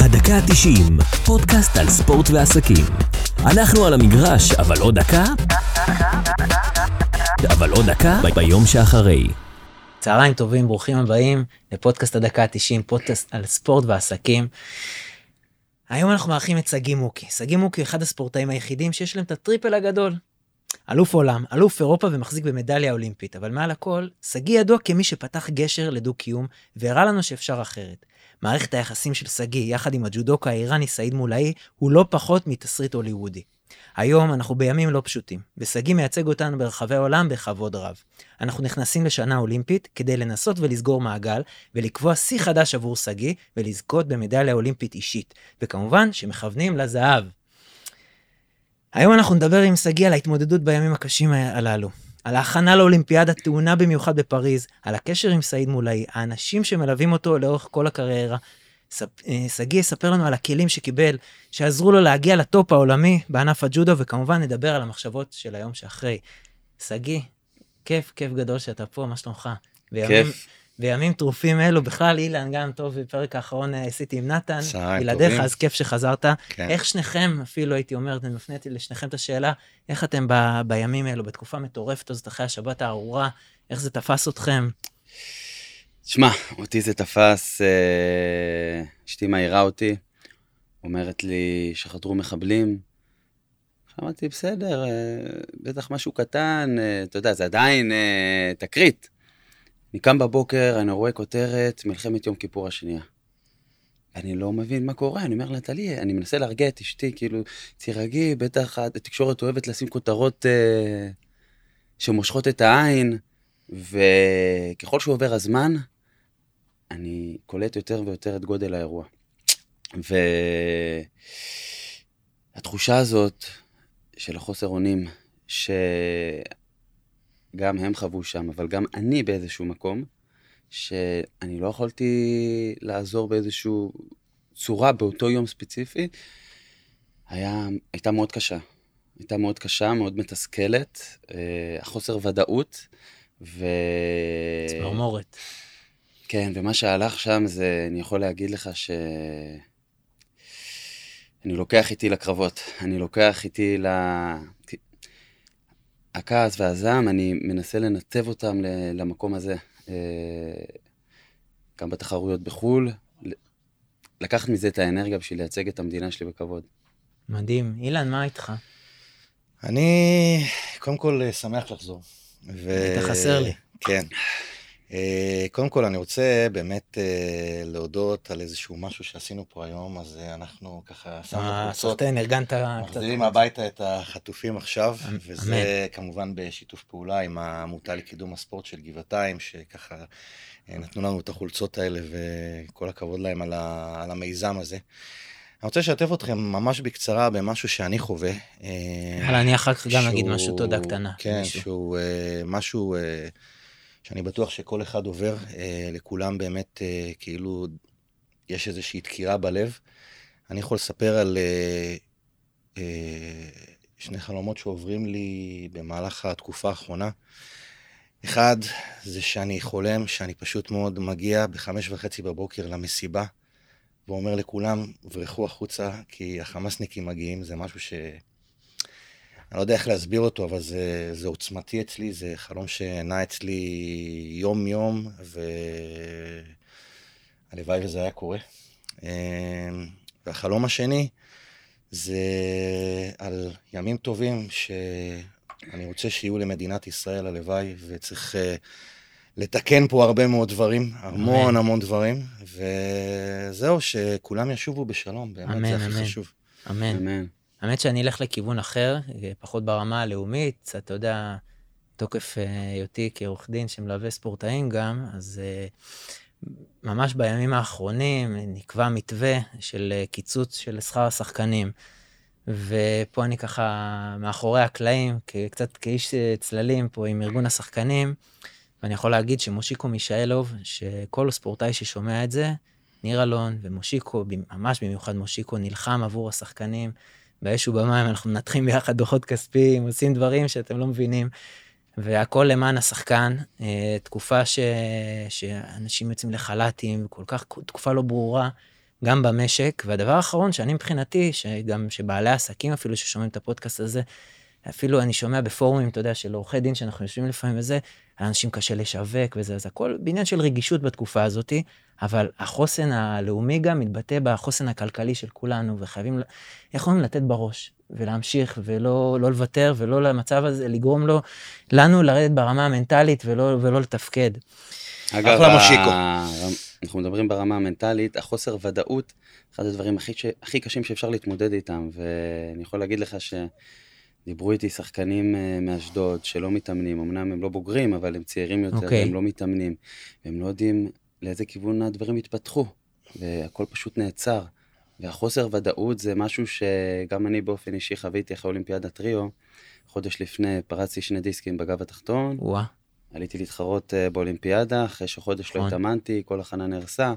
הדקה ה-90, פודקאסט על ספורט ועסקים. אנחנו על המגרש, אבל עוד דקה? אבל עוד דקה ביום שאחרי. צהריים טובים, ברוכים הבאים לפודקאסט הדקה ה-90, פודקאסט על ספורט ועסקים. היום אנחנו מארחים את שגיא מוקי. שגיא מוקי הוא אחד הספורטאים היחידים שיש להם את הטריפל הגדול. אלוף עולם, אלוף אירופה ומחזיק במדליה אולימפית, אבל מעל הכל, שגיא ידוע כמי שפתח גשר לדו-קיום והראה לנו שאפשר אחרת. מערכת היחסים של שגיא יחד עם הג'ודוקה האיראני סעיד מולאי הוא לא פחות מתסריט הוליוודי. היום אנחנו בימים לא פשוטים, ושגיא מייצג אותנו ברחבי העולם בכבוד רב. אנחנו נכנסים לשנה אולימפית כדי לנסות ולסגור מעגל ולקבוע שיא חדש עבור שגיא ולזכות במדליה אולימפית אישית, וכמובן שמכוונים לזהב. היום אנחנו נדבר עם שגיא על ההתמודדות בימים הקשים הללו, על ההכנה לאולימפיאדה טעונה במיוחד בפריז, על הקשר עם סעיד מולאי, האנשים שמלווים אותו לאורך כל הקריירה. ספ- אה, שגיא יספר לנו על הכלים שקיבל, שעזרו לו להגיע לטופ העולמי בענף הג'ודו, וכמובן נדבר על המחשבות של היום שאחרי. שגיא, כיף, כיף גדול שאתה פה, מה שלומך? בימים, כיף. בימים טרופים אלו, בכלל אילן גם טוב, בפרק האחרון אה, עשיתי עם נתן, בלעדיך. אז כיף שחזרת. כן. איך שניכם, אפילו הייתי אומר, אני מפניתי לשניכם את השאלה, איך אתם ב, בימים האלו, בתקופה המטורפת הזאת, אחרי השבת הארורה, איך זה תפס אתכם? שמע, אותי זה תפס, אה, אשתי מעירה אותי, אומרת לי שחדרו מחבלים. אמרתי, בסדר, אה, בטח משהו קטן, אתה יודע, זה עדיין תקרית. אני קם בבוקר, אני רואה כותרת, מלחמת יום כיפור השנייה. אני לא מבין מה קורה, אני אומר לה, טלי, אני מנסה להרגיע את אשתי, כאילו, תירגעי, בטח התקשורת אוהבת לשים כותרות אה, שמושכות את העין, וככל שעובר הזמן, אני קולט יותר ויותר את גודל האירוע. והתחושה הזאת של החוסר אונים, שגם הם חוו שם, אבל גם אני באיזשהו מקום, שאני לא יכולתי לעזור באיזושהי צורה באותו יום ספציפי, היה, הייתה מאוד קשה. הייתה מאוד קשה, מאוד מתסכלת, אה, החוסר ודאות, ו... צמרמורת. כן, ומה שהלך שם זה, אני יכול להגיד לך ש... אני לוקח איתי לקרבות, אני לוקח איתי ל... הכעס והזעם, אני מנסה לנתב אותם למקום הזה. אה, גם בתחרויות בחו"ל, לקחת מזה את האנרגיה בשביל לייצג את המדינה שלי בכבוד. מדהים. אילן, מה איתך? אני קודם כל אה, שמח לחזור. ו... היית חסר לי. כן. אה, קודם כל אני רוצה באמת אה, להודות על איזשהו משהו שעשינו פה היום, אז אה, אנחנו ככה שמנו קבוצות, סחטיין, ארגנת קצת... מחזירים הביתה את החטופים עכשיו, אמ- וזה כמובן בשיתוף פעולה עם העמותה לקידום הספורט של גבעתיים, שככה נתנו לנו את החולצות האלה, וכל הכבוד להם על, ה... על המיזם הזה. אני רוצה לשתף אתכם ממש בקצרה במשהו שאני חווה. יאללה, אני אחר כך גם אגיד משהו תודה קטנה. כן. שהוא משהו שאני בטוח שכל אחד עובר, uh, לכולם באמת uh, כאילו יש איזושהי דקירה בלב. אני יכול לספר על uh, uh, שני חלומות שעוברים לי במהלך התקופה האחרונה. אחד, זה שאני חולם שאני פשוט מאוד מגיע בחמש וחצי בבוקר למסיבה, ואומר לכולם, ברחו החוצה, כי החמאסניקים מגיעים, זה משהו ש... אני לא יודע איך להסביר אותו, אבל זה, זה עוצמתי אצלי, זה חלום שנע אצלי יום-יום, והלוואי וזה היה קורה. אמ, והחלום השני זה על ימים טובים שאני רוצה שיהיו למדינת ישראל, הלוואי, וצריך אה, לתקן פה הרבה מאוד דברים, המון אמן. המון דברים, וזהו, שכולם ישובו בשלום, באמת, אמן, זה הכי אמן. חשוב. אמן. אמן. האמת שאני אלך לכיוון אחר, אה, פחות ברמה הלאומית, אתה יודע, תוקף אה, היותי כעורך דין שמלווה ספורטאים גם, אז אה, ממש בימים האחרונים נקבע מתווה של קיצוץ של שכר השחקנים. ופה אני ככה מאחורי הקלעים, קצת כאיש צללים פה עם ארגון השחקנים, ואני יכול להגיד שמושיקו מישאלוב, שכל ספורטאי ששומע את זה, ניר אלון ומושיקו, ממש במיוחד מושיקו, נלחם עבור השחקנים. באש ובמים אנחנו מנתחים ביחד דוחות כספיים, עושים דברים שאתם לא מבינים. והכל למען השחקן, אה, תקופה ש... שאנשים יוצאים לחל"תים, כל כך, תקופה לא ברורה, גם במשק. והדבר האחרון שאני מבחינתי, שגם שבעלי עסקים אפילו ששומעים את הפודקאסט הזה, אפילו אני שומע בפורומים, אתה יודע, של עורכי דין שאנחנו יושבים לפעמים וזה, לאנשים קשה לשווק וזה, אז הכל בעניין של רגישות בתקופה הזאת, אבל החוסן הלאומי גם מתבטא בחוסן הכלכלי של כולנו, וחייבים, איך אומרים, לתת בראש, ולהמשיך, ולא לא לוותר, ולא למצב הזה, לגרום לו, לנו לרדת ברמה המנטלית ולא, ולא לתפקד. אגב, אחלה מושיקו. אנחנו מדברים ברמה המנטלית, החוסר ודאות, אחד הדברים הכי, ש... הכי קשים שאפשר להתמודד איתם, ואני יכול להגיד לך שדיברו איתי שחקנים אה, מאשדוד שלא מתאמנים, אמנם הם לא בוגרים, אבל הם צעירים יותר, אוקיי. והם לא מתאמנים, והם לא יודעים לאיזה כיוון הדברים יתפתחו, והכל פשוט נעצר. והחוסר ודאות זה משהו שגם אני באופן אישי חוויתי אחרי אולימפיאדת טריו. חודש לפני פרצתי שני דיסקים בגב התחתון, וואה, עליתי להתחרות אה, באולימפיאדה, אחרי שחודש לא נכון. התאמנתי, כל הכנה נהרסה,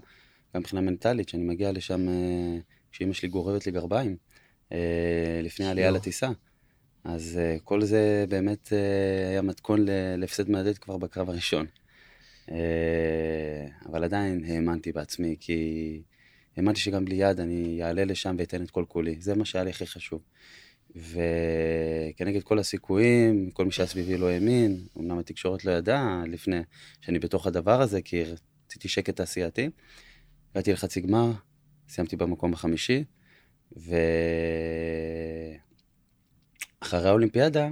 גם מבחינה מנטלית, שאני מגיע לשם אה, כשאימא שלי גוררת לי גרביים, אה, לפני העלייה. לטיסה. אז כל זה באמת היה מתכון להפסד מהדהד כבר בקרב הראשון. אה, אבל עדיין האמנתי בעצמי, כי האמנתי שגם בלי יד אני אעלה לשם ואתן את כל כולי. זה מה שהיה לי הכי חשוב. וכנגד כל הסיכויים, כל מי שהיה סביבי לא האמין, אמנם התקשורת לא ידעה לפני שאני בתוך הדבר הזה, כי רציתי שקט תעשייתי. הגעתי לחצי גמר, סיימתי במקום החמישי, ואחרי האולימפיאדה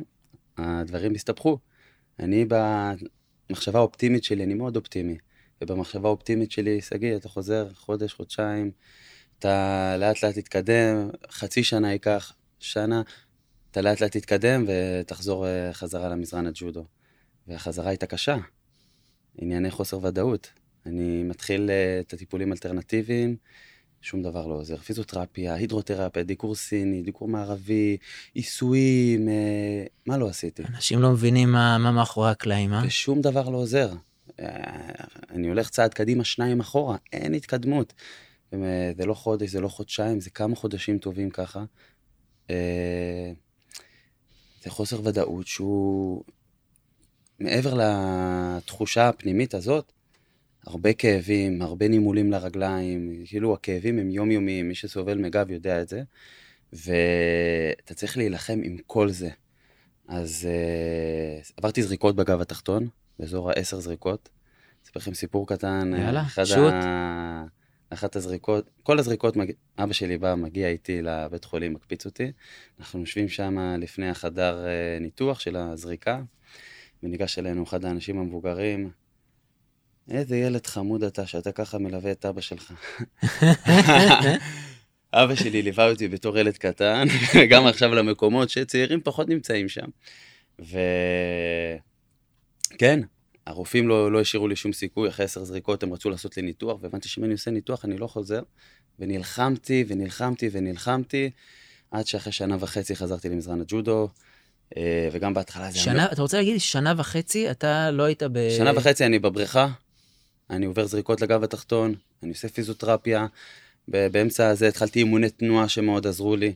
הדברים הסתבכו. אני במחשבה האופטימית שלי, אני מאוד אופטימי, ובמחשבה האופטימית שלי, שגיא, אתה חוזר חודש, חודשיים, אתה לאט לאט תתקדם, חצי שנה ייקח, שנה, אתה לאט לאט תתקדם ותחזור אה, חזרה למזרן הג'ודו. והחזרה הייתה קשה, ענייני חוסר ודאות. אני מתחיל אה, את הטיפולים האלטרנטיביים, שום דבר לא עוזר. פיזיותרפיה, הידרותרפיה, דיקור סיני, דיקור מערבי, עיסויים, אה, מה לא עשיתי? אנשים לא מבינים מה, מה מאחורי הקלעים, אה? ושום דבר לא עוזר. אה, אני הולך צעד קדימה, שניים אחורה, אין התקדמות. אה, זה לא חודש, זה לא חודשיים, זה כמה חודשים טובים ככה. אה, זה חוסר ודאות שהוא מעבר לתחושה הפנימית הזאת, הרבה כאבים, הרבה נימולים לרגליים, כאילו הכאבים הם יומיומיים, מי שסובל מגב יודע את זה, ואתה צריך להילחם עם כל זה. אז uh, עברתי זריקות בגב התחתון, באזור העשר זריקות. אספר לכם סיפור קטן. יאללה, אחד שוט. ה... אחת הזריקות, כל הזריקות, מג... אבא שלי בא, מגיע איתי לבית חולים, מקפיץ אותי. אנחנו יושבים שם לפני החדר אה, ניתוח של הזריקה, וניגש אלינו אחד האנשים המבוגרים. איזה ילד חמוד אתה, שאתה ככה מלווה את אבא שלך. אבא שלי ליווה אותי בתור ילד קטן, גם עכשיו למקומות שצעירים פחות נמצאים שם. וכן, הרופאים לא, לא השאירו לי שום סיכוי, אחרי עשר זריקות הם רצו לעשות לי ניתוח, והבנתי שאם אני עושה ניתוח אני לא חוזר. ונלחמתי ונלחמתי ונלחמתי, עד שאחרי שנה וחצי חזרתי למזרן הג'ודו, אה, וגם בהתחלה זה... היה שנה, אתה רוצה להגיד, שנה וחצי אתה לא היית ב... שנה וחצי אני בבריכה, אני עובר זריקות לגב התחתון, אני עושה פיזיותרפיה, באמצע הזה התחלתי אימוני תנועה שמאוד עזרו לי.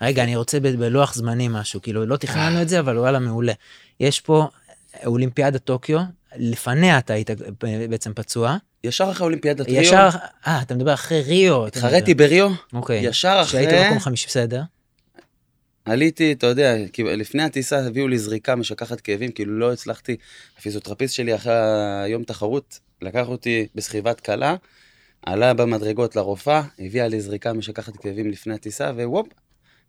רגע, אני רוצה ב- בלוח זמנים משהו, כאילו, לא תכננו את זה, אבל וואלה, מעולה. יש פה אולימפיאדת טוקיו, לפניה אתה היית בעצם פצוע. ישר אחרי אולימפיאדת ריו, ישר, אה, אתה מדבר אחרי ריו. התחרתי. בריו, אוקיי. ישר אחרי, שהיית מקום חמישי, בסדר. עליתי, אתה יודע, לפני הטיסה הביאו לי זריקה משכחת כאבים, כאילו לא הצלחתי, הפיזיותרפיסט שלי אחרי היום תחרות, לקח אותי בסחיבת כלה, עלה במדרגות לרופאה, הביאה לי זריקה משככת כאבים לפני הטיסה, ווופ,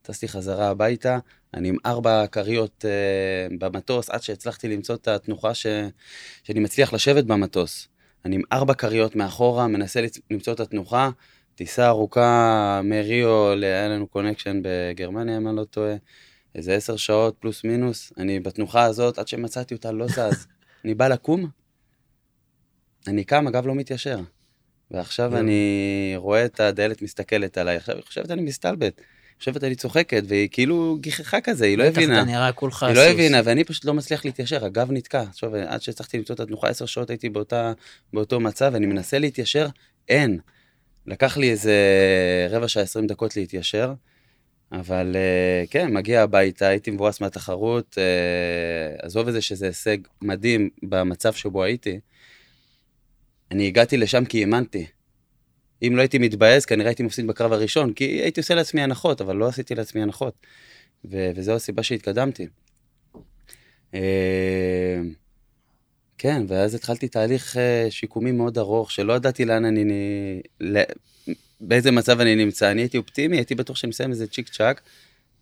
טסתי חזרה הביתה, אני עם ארבע כריות אה, במטוס, עד שהצלחתי למצוא את התנוחה ש... שאני מצליח לשבת במטוס. אני עם ארבע כריות מאחורה, מנסה למצוא את התנוחה, טיסה ארוכה מריו, היה לנו connection בגרמניה, אם אני לא טועה, איזה עשר שעות פלוס מינוס, אני בתנוחה הזאת, עד שמצאתי אותה לא זז. אני בא לקום, אני קם, הגב לא מתיישר. ועכשיו. אני רואה את הדלת מסתכלת עליי, עכשיו היא חושבת אני מסתלבט. חושבת אני צוחקת, והיא כאילו גיחכה כזה, היא לא בטח, הבינה. אתה נראה כולך היא לא. הבינה, ואני פשוט לא מצליח להתיישר, הגב נתקע. עכשיו, עד שהצלחתי למצוא את התנוחה, עשר שעות הייתי באותה, באותו מצב, ואני מנסה להתיישר, אין. לקח לי איזה רבע שעה, עשרים דקות להתיישר, אבל אה, כן, מגיע הביתה, הייתי מבואס מהתחרות, אה, עזוב את זה שזה הישג מדהים במצב שבו הייתי, אני הגעתי לשם כי האמנתי. אם לא הייתי מתבאס, כנראה הייתי מפסיד בקרב הראשון, כי הייתי עושה לעצמי הנחות, אבל לא עשיתי לעצמי הנחות. ו- וזו הסיבה שהתקדמתי. כן, ואז התחלתי תהליך אה, שיקומי מאוד ארוך, שלא ידעתי לאן אני... ל- באיזה מצב אני נמצא. אני הייתי אופטימי, הייתי בטוח שאני מסיים איזה צ'יק צ'אק,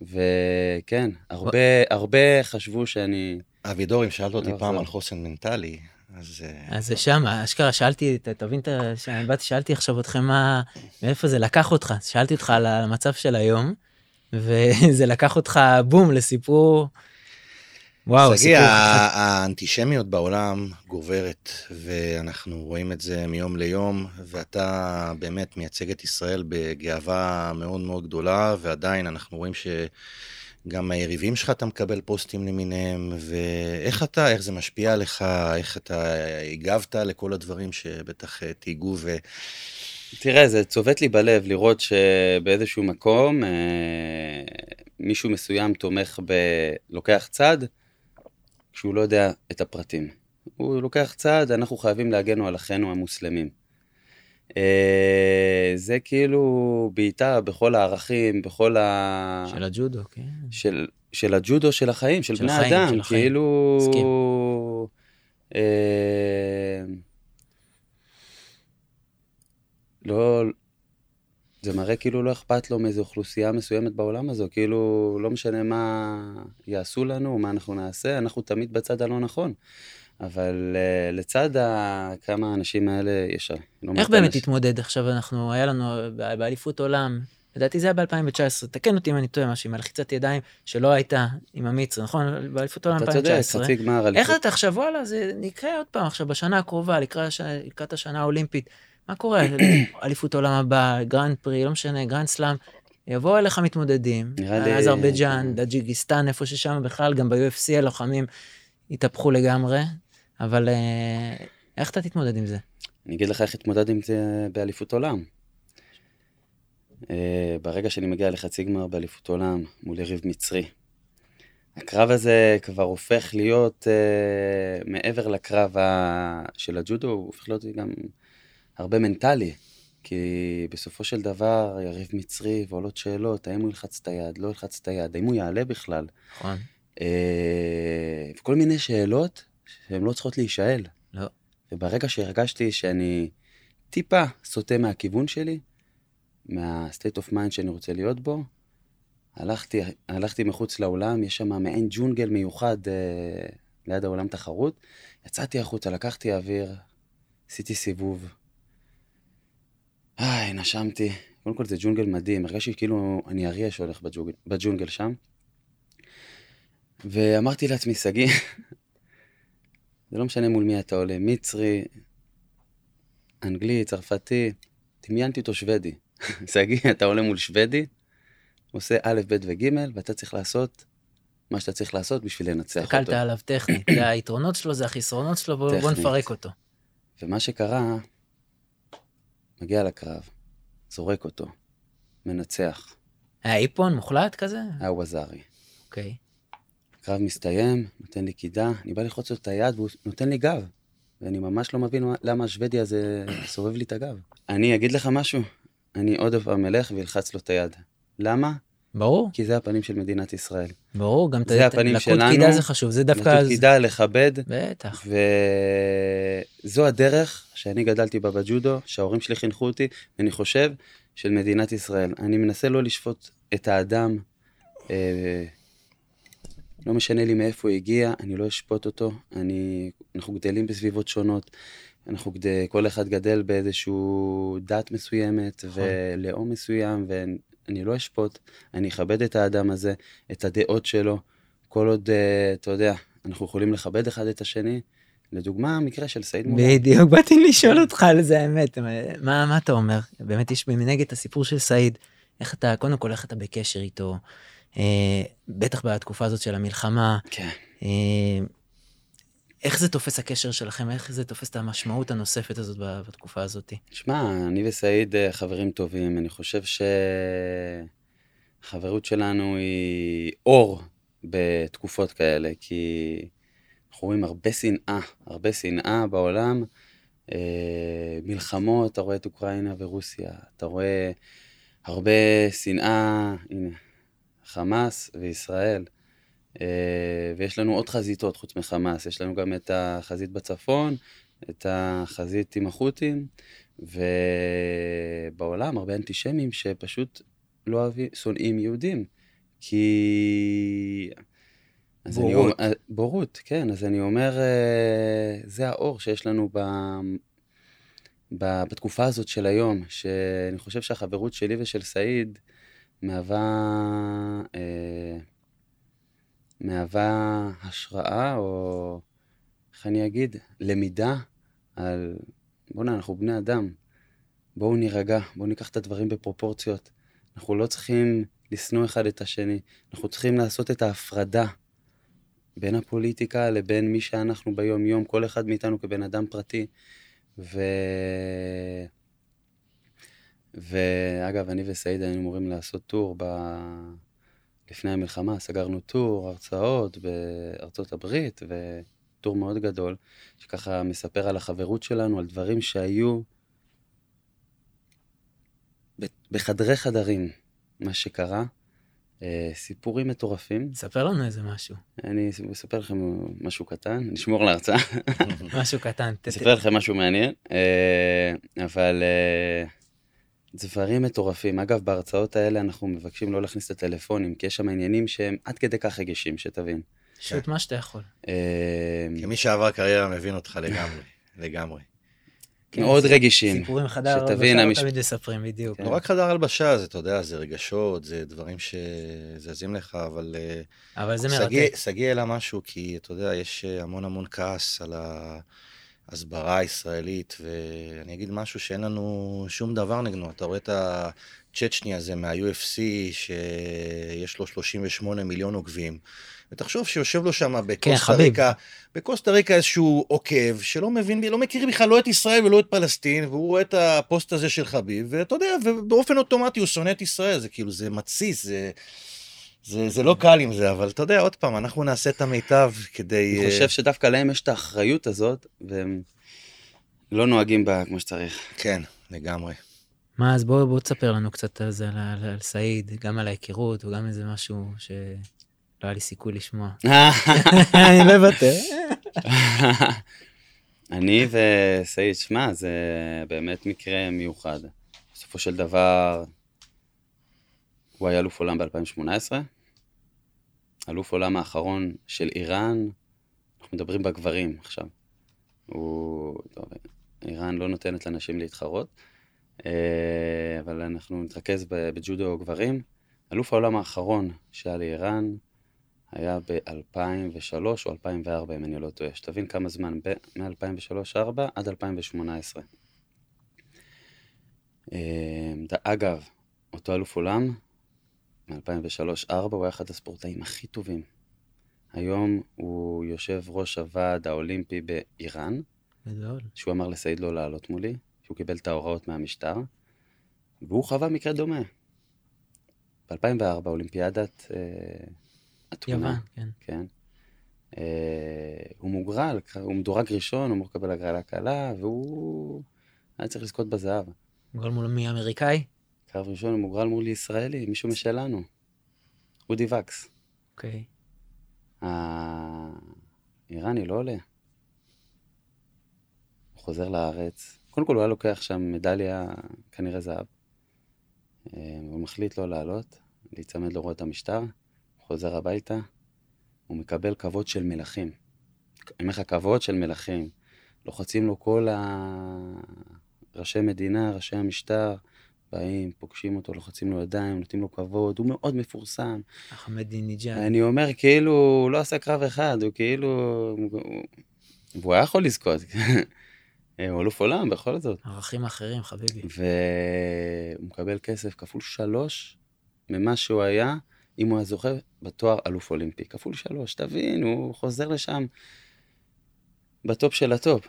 וכן, הרבה, הרבה חשבו שאני... אבידור, אם שאלת אותי לא פעם אחזור. על חוסן מנטלי, אז... אה, אז זה שם, אשכרה שאלתי, תבין, שאני באתי, שאלתי עכשיו אתכם מה, מאיפה זה לקח אותך, שאלתי אותך על המצב של היום, וזה לקח אותך בום לסיפור, וואו, שגיא, האנטישמיות בעולם גוברת, ואנחנו רואים את זה מיום ליום, ואתה באמת מייצג את ישראל בגאווה מאוד מאוד גדולה, ועדיין אנחנו רואים שגם מהיריבים שלך אתה מקבל פוסטים למיניהם, ואיך אתה, איך זה משפיע עליך, איך אתה הגבת לכל הדברים שבטח תהיגו, ו... תראה, זה צובט לי בלב לראות שבאיזשהו מקום אה, מישהו מסוים תומך ב... לוקח צד, כשהוא לא יודע את הפרטים. הוא לוקח צד, אנחנו חייבים להגן על אחינו המוסלמים. אה, זה כאילו בעיטה בכל הערכים, בכל ה... של הג'ודו, כן. של, של הג'ודו של החיים, של, של בני החיים, אדם, של החיים. כאילו... מסכים. אה, לא, זה מראה כאילו לא אכפת לו מאיזו אוכלוסייה מסוימת בעולם הזו, כאילו לא משנה מה יעשו לנו, מה אנחנו נעשה, אנחנו תמיד בצד הלא נכון. אבל uh, לצד ה... כמה האנשים האלה יש... לא איך באמת תתמודד עכשיו, אנחנו, היה לנו ב- באליפות עולם, לדעתי זה היה ב-2019, תקן אותי אם אני טועה משהו, עם הלחיצת ידיים שלא הייתה עם המצרי, נכון? באליפות עולם אתה צודק, 2019. חצי גמר איך אליפות. אתה עכשיו, וואלה, זה יקרה עוד פעם עכשיו, בשנה הקרובה, לקראת לקראת השנה האולימפית. מה קורה? אליפות עולם הבא, גרנד פרי, לא משנה, גרנד סלאם. יבואו אליך מתמודדים, אזרבייג'אן, טג'יקיסטן, איפה ששם בכלל, גם ב-UFC הלוחמים התהפכו לגמרי, אבל אה, איך אתה תתמודד עם זה? אני אגיד לך איך התמודדתי עם זה באליפות עולם. אה, ברגע שאני מגיע לחצי גמר באליפות עולם מול יריב מצרי, הקרב הזה כבר הופך להיות אה, מעבר לקרב. של הג'ודו, הוא הופך להיות גם הרבה מנטלי. כי בסופו של דבר, יריב מצרי ועולות שאלות, האם הוא ילחץ את היד, לא ילחץ את היד, האם הוא יעלה בכלל. נכון. אה, וכל מיני שאלות שהן לא צריכות להישאל. לא. וברגע שהרגשתי שאני טיפה סוטה מהכיוון שלי, מה-state of mind שאני רוצה להיות בו, הלכתי, הלכתי מחוץ לאולם, יש שם מעין ג'ונגל מיוחד אה, ליד האולם תחרות. יצאתי החוצה, לקחתי אוויר, עשיתי סיבוב. איי, נשמתי. קודם כל זה ג'ונגל מדהים, הרגשתי כאילו אני אריה שהולך בג'ונגל, בג'ונגל שם. ואמרתי לעצמי, שגיא, זה לא משנה מול מי אתה עולה, מצרי, אנגלי, צרפתי, דמיינתי אותו שוודי. שגיא, אתה עולה מול שוודי, עושה א', ב' וג', ואתה צריך לעשות מה שאתה צריך לעשות בשביל לנצח אותו. הסתכלת עליו טכנית, זה היתרונות שלו, זה החסרונות שלו, בוא בוא. נפרק אותו. ומה שקרה, מגיע לקרב, זורק אותו, מנצח, היה איפון מוחלט כזה? היה ווזארי. אוקיי. הקרב מסתיים, נותן לי קידה, אני בא ללחוץ לו את היד והוא נותן לי גב. ואני ממש לא מבין מה- למה השוודי הזה סובב לי את הגב. אני אגיד לך משהו, אני עוד פעם אלך ואלחץ לו את היד. למה? ברור, כי זה הפנים של מדינת ישראל. ברור, גם זה הפנים לקות שלנו. קידה זה חשוב, זה דווקא... לתת קידה, לכבד, בטח. וזו הדרך שאני גדלתי בה בג'ודו, שההורים שלי חינכו אותי, ואני חושב, של מדינת ישראל. אני מנסה לא לשפוט את האדם, אה, לא משנה לי מאיפה הוא הגיע, אני לא אשפוט אותו. אני, אנחנו גדלים בסביבות שונות, אנחנו גדל, כל אחד גדל באיזשהו דת מסוימת ולאום מסוים, ואני לא אשפוט, אני אכבד את האדם הזה, את הדעות שלו, כל עוד, אה, אתה יודע, אנחנו יכולים לכבד אחד את השני. לדוגמה, המקרה של סעיד מולן. בדיוק, באתי לשאול אותך על זה האמת, מה, מה אתה אומר? באמת יש מנגד את הסיפור של סעיד, איך אתה, קודם כל איך אתה בקשר איתו, אה, בטח בתקופה הזאת של המלחמה, כן. אה, איך זה תופס הקשר שלכם, איך זה תופס את המשמעות הנוספת הזאת בתקופה הזאת? שמע, אני וסעיד אה, חברים טובים, אני חושב שהחברות שלנו היא אור בתקופות כאלה, כי אנחנו רואים הרבה שנאה, הרבה שנאה בעולם, אה, מלחמות, אתה רואה את אוקראינה ורוסיה, אתה רואה הרבה שנאה, הנה, חמאס וישראל. אה, ויש לנו עוד חזיתות חוץ מחמאס, יש לנו גם את החזית בצפון, את החזית עם החות'ים, ובעולם הרבה אנטישמים שפשוט לא אוהבים, שונאים יהודים. כי... אז בורות. אני, אומר- בורות, כן. אז אני אומר, אה, זה האור שיש לנו ב, ב, בתקופה הזאת של היום, שאני חושב שהחברות שלי ושל סעיד מהווה, אה, מהווה השראה, או איך אני אגיד, למידה על, בוא'נה, אנחנו בני אדם, בואו נירגע, בואו ניקח את הדברים בפרופורציות. אנחנו לא צריכים לשנוא אחד את השני, אנחנו צריכים לעשות את ההפרדה בין הפוליטיקה לבין מי שאנחנו ביום-יום, כל אחד מאיתנו כבן אדם פרטי. ו... ואגב, אני וסעיד היינו אמורים לעשות טור ב... לפני המלחמה, סגרנו טור, הרצאות בארצות הברית, וטור מאוד גדול, שככה מספר על החברות שלנו, על דברים שהיו בחדרי חדרים, מה שקרה, אה, סיפורים מטורפים. ספר לנו איזה משהו, אני אספר לכם משהו קטן, נשמור להרצאה, משהו קטן. אספר לכם משהו מעניין, אה, אבל אה, דברים מטורפים. אגב, בהרצאות האלה אנחנו מבקשים לא להכניס את הטלפונים, כי יש שם עניינים שהם עד כדי כך רגישים, שתבין. שוט מה שאתה יכול. אה, כמי שעבר קריירה מבין אותך לגמרי, לגמרי. כן, מאוד רגישים. סיפורים חדר הלבשה לא תמיד מספרים, בדיוק. כן. לא רק חדר הלבשה, זה, אתה יודע, זה רגשות, זה דברים שזזים לך, אבל... אה, אבל זה מרתק. שגיא העלה משהו, כי אתה יודע, יש אה, המון המון כעס על ההסברה הישראלית, ואני אגיד משהו שאין לנו שום דבר נגדו. אתה רואה את הצ'צ'ני הזה מה-UFC, שיש לו 38 מיליון עוקבים, ותחשוב שיושב לו שם בקוסטה כן. ריקה, בקוסטה ריקה איזשהו עוקב, שלא מבין, לא מכיר בכלל לא את ישראל ולא את פלסטין, והוא רואה את הפוסט הזה של חביב, ואתה יודע, ובאופן אוטומטי הוא שונא את ישראל, זה כאילו, זה מתסיס, זה... זה, זה לא קל עם זה, אבל אתה יודע, עוד פעם, אנחנו נעשה את המיטב כדי... אני אה, חושב שדווקא להם יש את האחריות הזאת, והם לא נוהגים בה כמו שצריך. כן, לגמרי. מה, אז בוא בוא תספר לנו קצת על זה, על- על על סעיד, גם על ההיכרות, וגם איזה משהו שלא היה לי סיכוי לשמוע. אני לא אוותר. אני וסעיד, שמע, זה באמת מקרה מיוחד. בסופו של דבר, הוא היה אלוף עולם ב-2018, אלוף עולם האחרון של איראן, אנחנו מדברים בגברים עכשיו. הוא, טוב, איראן לא נותנת לנשים להתחרות, אה, אבל אנחנו נתרכז בג'ודו גברים. אלוף העולם האחרון שהיה לאיראן היה ב-2003 או 2004, אם אני לא טועה. שתבין כמה זמן, מ-2003-2004 עד 2018. אה, אגב, אותו אלוף עולם, מ-2003-2004, הוא היה אחד הספורטאים הכי טובים. היום הוא יושב ראש הוועד האולימפי באיראן, גדול. שהוא אמר לסעיד לא לעלות מולי, שהוא קיבל את ההוראות מהמשטר, והוא חווה מקרה דומה. ב-2004, אולימפיאדת אה, התמונה. יוון, כן. כן. אה, הוא מוגרל, הוא מדורג ראשון, הוא אמור לקבל הגרלה קלה, והוא היה צריך לזכות בזהב. גול מול מי אמריקאי? קרב ראשון הוא מוגרל מול ישראלי, מישהו משלנו. אודי וקס. אוקיי. האיראני לא עולה. הוא חוזר לארץ. קודם כל הוא היה לוקח שם מדליה, כנראה זהב. אה, הוא מחליט לא לעלות, להיצמד להוראות המשטר. הוא חוזר הביתה, הוא מקבל כבוד של מלכים. אני אומר לך, כבוד של מלכים. לוחצים לו כל הראשי מדינה, ראשי המשטר, באים, פוגשים אותו, לוחצים לו ידיים, נותנים לו כבוד, הוא מאוד מפורסם. אחמדינג'אד. אני אומר, כאילו, הוא לא עשה קרב אחד, הוא כאילו... הוא- והוא היה יכול לזכות. הוא אלוף עולם בכל זאת. ערכים אחרים, חביבי. והוא מקבל כסף כפול שלוש ממה שהוא היה, אם הוא היה זוכה בתואר אלוף אולימפי. כפול שלוש, תבין, הוא חוזר לשם בטופ של הטופ.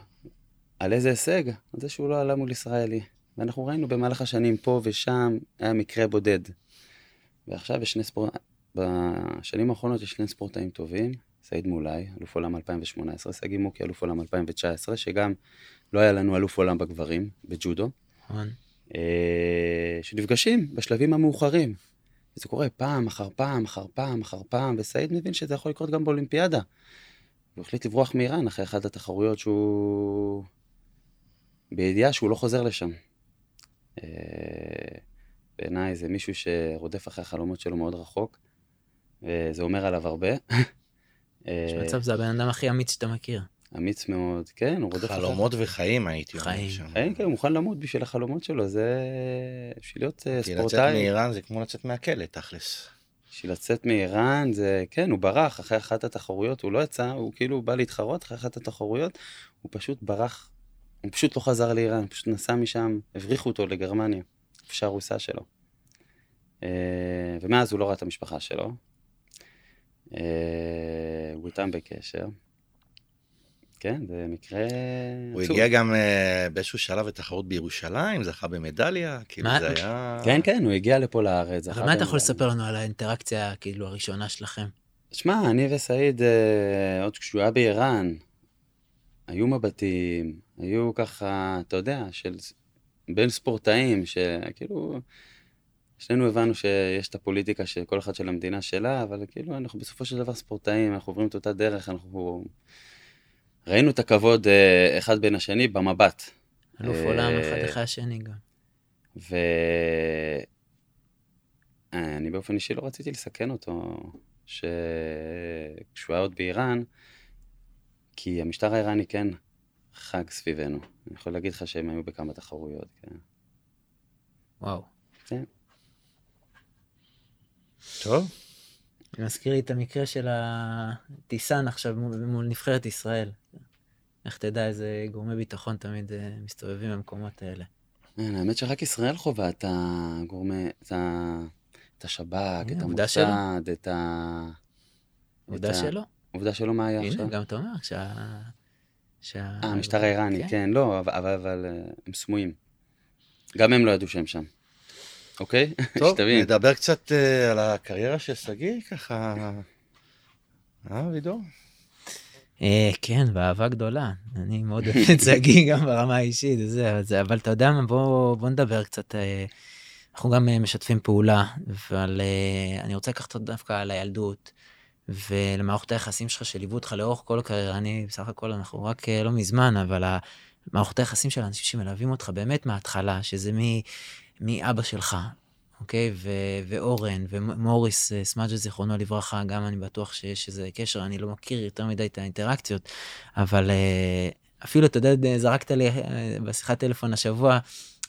על איזה הישג? על זה שהוא לא עלה מול ישראלי. ואנחנו ראינו במהלך השנים פה ושם, היה מקרה בודד. ועכשיו יש שני ספורט... בשנים האחרונות יש שני ספורטאים טובים, סעיד מולאי, אלוף עולם 2018, סגי מוקי, אלוף עולם 2019, שגם לא היה לנו אלוף עולם בגברים, בג'ודו, נכון. אה, שנפגשים בשלבים המאוחרים. זה קורה פעם אחר פעם אחר פעם אחר פעם, וסעיד מבין שזה יכול לקרות גם באולימפיאדה. הוא החליט לברוח מאיראן אחרי אחת התחרויות שהוא... בידיעה שהוא לא חוזר לשם. אה, בעיניי זה מישהו שרודף אחרי החלומות שלו מאוד רחוק, וזה אומר עליו הרבה. יש אה, מצב זה הבן אדם הכי אמיץ שאתה מכיר. אמיץ מאוד, כן, הוא רודף אחרי... חלומות וחיים הייתי אומר חיים. שם. כן, כן, הוא מוכן למות בשביל החלומות שלו, זה... בשביל להיות אה, כי לצאת ספורטאי, מאיראן זה כמו לצאת מהכלא, תכלס. בשביל לצאת מאיראן, זה... כן, הוא ברח אחרי אחת התחרויות, הוא לא יצא, הוא כאילו בא להתחרות אחרי אחת התחרויות, הוא פשוט ברח, הוא פשוט לא חזר לאיראן, פשוט נסע משם, הבריחו אותו לגרמניה, איפה שהרוסה שלו. אה, ומאז הוא לא ראה את המשפחה שלו. אה, הוא איתם בקשר. כן, זה מקרה הוא. הגיע גם אה, באיזשהו שלב לתחרות בירושלים, זכה במדליה, כאילו? זה היה... כן, כן, הוא הגיע לפה לארץ. אבל זכה מה אתה יכול במדליה. לספר לנו על האינטראקציה, כאילו, הראשונה שלכם? שמע, אני וסעיד, עוד כשהוא היה באיראן, היו מבטים, היו ככה, אתה יודע, של בין ספורטאים, שכאילו, שנינו הבנו שיש את הפוליטיקה של כל אחד של המדינה שלה, אבל כאילו, אנחנו בסופו של דבר ספורטאים, אנחנו עוברים את אותה דרך, אנחנו ראינו את הכבוד אה, אחד בין השני במבט. אלוף אה, עולם אחד אחרי השני גם. ואני באופן אישי לא רציתי לסכן אותו, שכשהוא היה עוד באיראן, כי המשטר האיראני כן חג סביבנו. אני יכול להגיד לך שהם היו בכמה תחרויות, כן. וואו. כן. טוב, זה מזכיר לי את המקרה של הטיסן עכשיו מול, מול נבחרת ישראל. איך תדע איזה גורמי ביטחון תמיד אה, מסתובבים במקומות האלה. כן, האמת שרק ישראל חווה את הגורמי, את, ה... את השב"כ, את שלא. המוסד, את ה... עובדה שלא. עובדה שלא מה היה הנה, עכשיו? גם אתה אומר שה... שה... אה, המשטר האיראני, כן, לא, אבל, אה, הם סמויים. גם הם לא ידעו שהם שם. אוקיי? טוב, שתבין. נדבר קצת אה, על הקריירה של שגיא, ככה... אה, וידור? אה, כן, באהבה גדולה. אני מאוד אוהב את שגיא גם ברמה האישית, וזה, אבל זה, אבל אתה יודע מה, בוא, נדבר קצת. אנחנו גם משתפים פעולה, אבל אני רוצה לקחת דווקא על הילדות, ולמערכות היחסים שלך שליוו אותך לאורך כל הקריירה. אני, בסך הכל, אנחנו רק אה, לא מזמן, אבל מערכות היחסים של האנשים שמלווים אותך באמת מההתחלה, שזה מאבא שלך, אוקיי? ו- ואורן, ומוריס אה, סמאג'ה, זיכרונו לברכה, גם אני בטוח שיש איזה קשר, אני לא מכיר יותר מדי את האינטראקציות, אבל אה, אפילו, אתה יודע, זרקת לי בשיחת טלפון השבוע,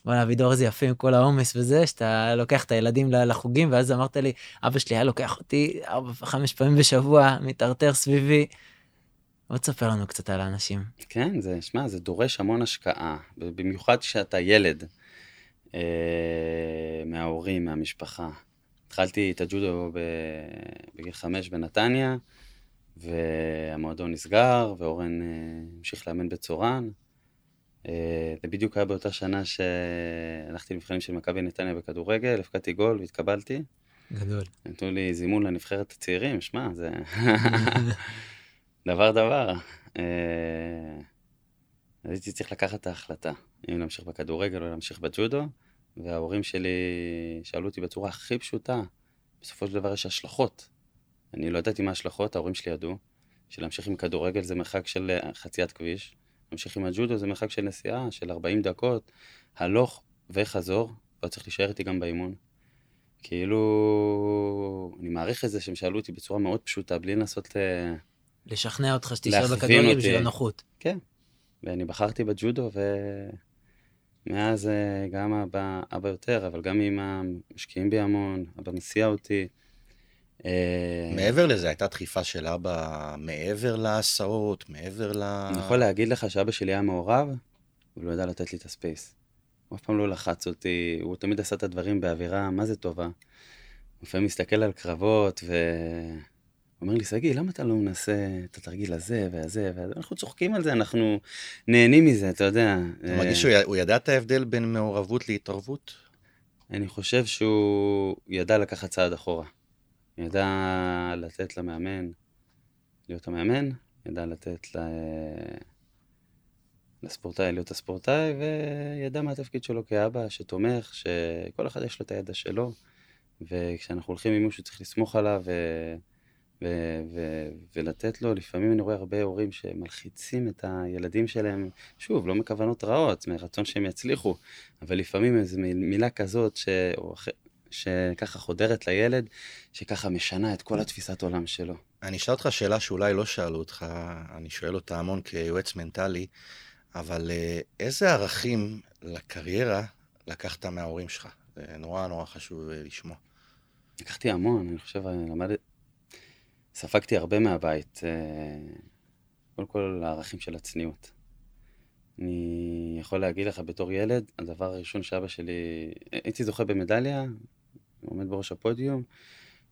וואלה, אבידור איזה יפה עם כל העומס וזה, שאתה לוקח את הילדים לחוגים, ואז אמרת לי, אבא שלי היה לוקח אותי ארבע, חמש פעמים בשבוע, מטרטר סביבי. בוא תספר לנו קצת על האנשים. כן, זה, שמע, זה דורש המון השקעה, במיוחד כשאתה ילד, אה, מההורים, מהמשפחה. התחלתי את הג'ודו בגיל חמש בנתניה, והמועדון נסגר, ואורן אה, המשיך לאמן בצורן. אה, זה בדיוק היה באותה שנה שהלכתי למבחנים של מכבי נתניה בכדורגל, הפקדתי גול והתקבלתי. גדול. נתנו לי זימון לנבחרת הצעירים, שמע, זה דבר דבר. אה, אז הייתי צריך לקחת את ההחלטה, אם להמשיך בכדורגל או להמשיך בג'ודו, וההורים שלי שאלו אותי בצורה הכי פשוטה, בסופו של דבר יש השלכות. אני לא ידעתי מה ההשלכות, ההורים שלי ידעו, שלהמשיך עם כדורגל זה מרחק של חציית כביש, להמשיך עם הג'ודו זה מרחק של נסיעה של 40 דקות, הלוך וחזור, והיה צריך להישאר איתי גם באימון. כאילו, אני מעריך את זה שהם שאלו אותי בצורה מאוד פשוטה, בלי לנסות ל... לשכנע אותך שתישאר בכדורגל. בשביל הנוחות. כן. ואני בחרתי בג'ודו, ומאז אה, גם אבא, אבא יותר, אבל גם אמא משקיעים בי המון, אבא מסיע אותי. אה, מעבר לזה, הייתה דחיפה של אבא מעבר להסעות, מעבר ל... אני יכול להגיד לך שאבא שלי היה מעורב, הוא לא ידע לתת לי את הספייס. הוא אף פעם לא לחץ אותי, הוא תמיד עשה את הדברים באווירה, מה זה טובה. לפעמים מסתכל על קרבות, ו... אומר לי, שגיא, למה אתה לא מנסה את התרגיל הזה והזה והזה? אנחנו צוחקים על זה, אנחנו נהנים מזה, אתה יודע. אתה מרגיש שהוא י- הוא ידע את ההבדל בין מעורבות להתערבות? אני חושב שהוא ידע לקחת צעד אחורה. ידע לתת למאמן להיות המאמן, ידע לתת ל... לספורטאי להיות הספורטאי, וידע מה התפקיד שלו כאבא, שתומך, שכל אחד יש לו את הידע שלו, וכשאנחנו הולכים עם מישהו צריך לסמוך עליו ו... ו- ו- ולתת לו, לפעמים אני רואה הרבה הורים שמלחיצים את הילדים שלהם, שוב, לא מכוונות רעות, מרצון שהם יצליחו, אבל לפעמים איזו מילה כזאת, ש... שככה חודרת לילד, שככה משנה את כל התפיסת עולם שלו. אני אשאל אותך שאלה שאולי לא שאלו אותך, אני שואל אותה המון כיועץ מנטלי, אבל אה, איזה ערכים לקריירה לקחת מההורים שלך? זה נורא נורא חשוב אה, לשמוע. לקחתי המון, אני חושב, אני למד... ספגתי הרבה מהבית. אה, קודם כל, הערכים של הצניעות. אני יכול להגיד לך, בתור ילד, הדבר הראשון שאבא שלי... הייתי זוכה במדליה, עומד בראש הפודיום,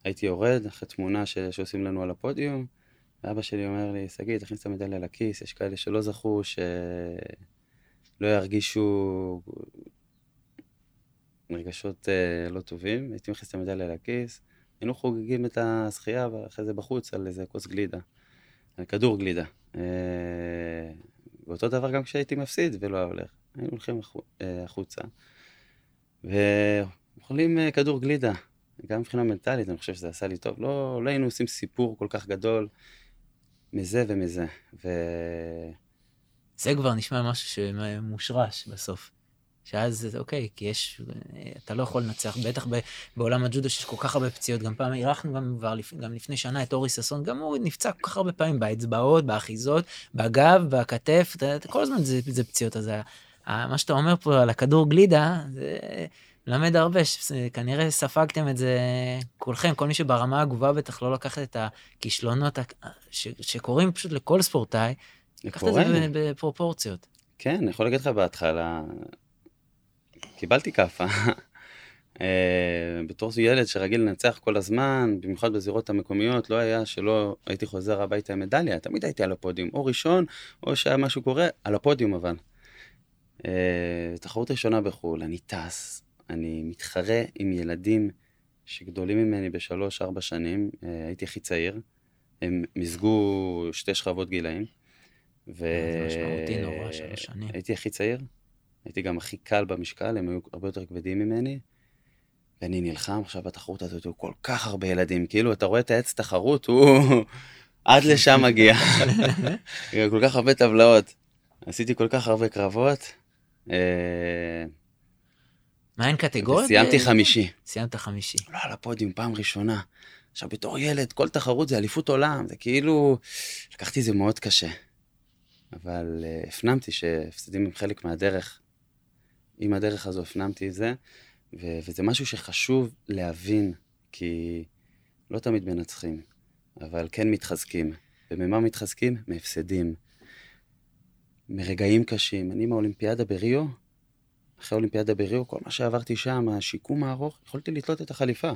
הייתי יורד אחרי תמונה ש... שעושים לנו על הפודיום, ואבא שלי אומר לי, שגיא, תכניס את המדליה לכיס, יש כאלה שלא זכו, שלא ירגישו רגשות uh, לא טובים, הייתי מכניס את המדליה לכיס, היינו חוגגים את הזכייה, ואחרי זה בחוץ על איזה כוס גלידה, על כדור גלידה. Uh, ואותו דבר גם כשהייתי מפסיד ולא היה הולך, היינו הולכים אה, החוצה, ואוכלים uh, כדור גלידה. גם מבחינה מנטלית, אני חושב שזה עשה לי טוב. לא, לא היינו עושים סיפור כל כך גדול מזה ומזה. ו... זה כבר נשמע משהו שמושרש בסוף. שאז אוקיי, כי יש, אתה לא יכול לנצח, בטח בעולם הג'ודו שיש כל כך הרבה פציעות. גם פעם אירחנו גם, גם לפני שנה את אורי ששון, גם הוא נפצע כל כך הרבה פעמים באצבעות, באחיזות, בגב, בכתף, כל הזמן זה, זה פציעות. אז מה שאתה אומר פה על הכדור גלידה, זה מלמד הרבה, כנראה ספגתם את זה כולכם, כל מי שברמה הגבוהה בטח לא לקחת את הכישלונות ש, שקורים פשוט לכל ספורטאי, לקחת את זה בפרופורציות. כן, אני יכול להגיד לך בהתחלה, קיבלתי כאפה. uh, בתור ילד שרגיל לנצח כל הזמן, במיוחד בזירות המקומיות, לא היה שלא הייתי חוזר הביתה עם מדליה, תמיד הייתי על הפודיום, או ראשון, או שהיה משהו קורה, על הפודיום אבל. Uh, תחרות ראשונה בחו"ל, אני טס, אני מתחרה עם ילדים שגדולים ממני בשלוש-ארבע שנים, uh, הייתי הכי צעיר, הם מיזגו שתי שכבות גילאים. ו... זה משמעותי נורא, שלוש שנים. הייתי הכי צעיר, הייתי גם הכי קל במשקל, הם היו הרבה יותר כבדים ממני. ואני נלחם עכשיו בתחרות הזאת, הוא כל כך הרבה ילדים, כאילו, אתה רואה את העץ תחרות, הוא עד לשם מגיע. כל כך הרבה טבלאות. עשיתי כל כך הרבה קרבות. אה, מה אין קטגוריות? סיימתי חמישי. סיימת חמישי. לא על הפודיום, פעם ראשונה. עכשיו, בתור ילד, כל תחרות זה אליפות עולם, זה כאילו... לקחתי את זה מאוד קשה. אבל uh, הפנמתי שהפסדים הם חלק מהדרך. עם הדרך הזו הפנמתי את זה, ו- וזה משהו שחשוב להבין, כי לא תמיד מנצחים, אבל כן מתחזקים. וממה מתחזקים? מהפסדים. מרגעים קשים. אני מהאולימפיאדה בריו, אחרי האולימפיאדה בריו, כל מה שעברתי שם, השיקום הארוך, יכולתי לתלות את החליפה.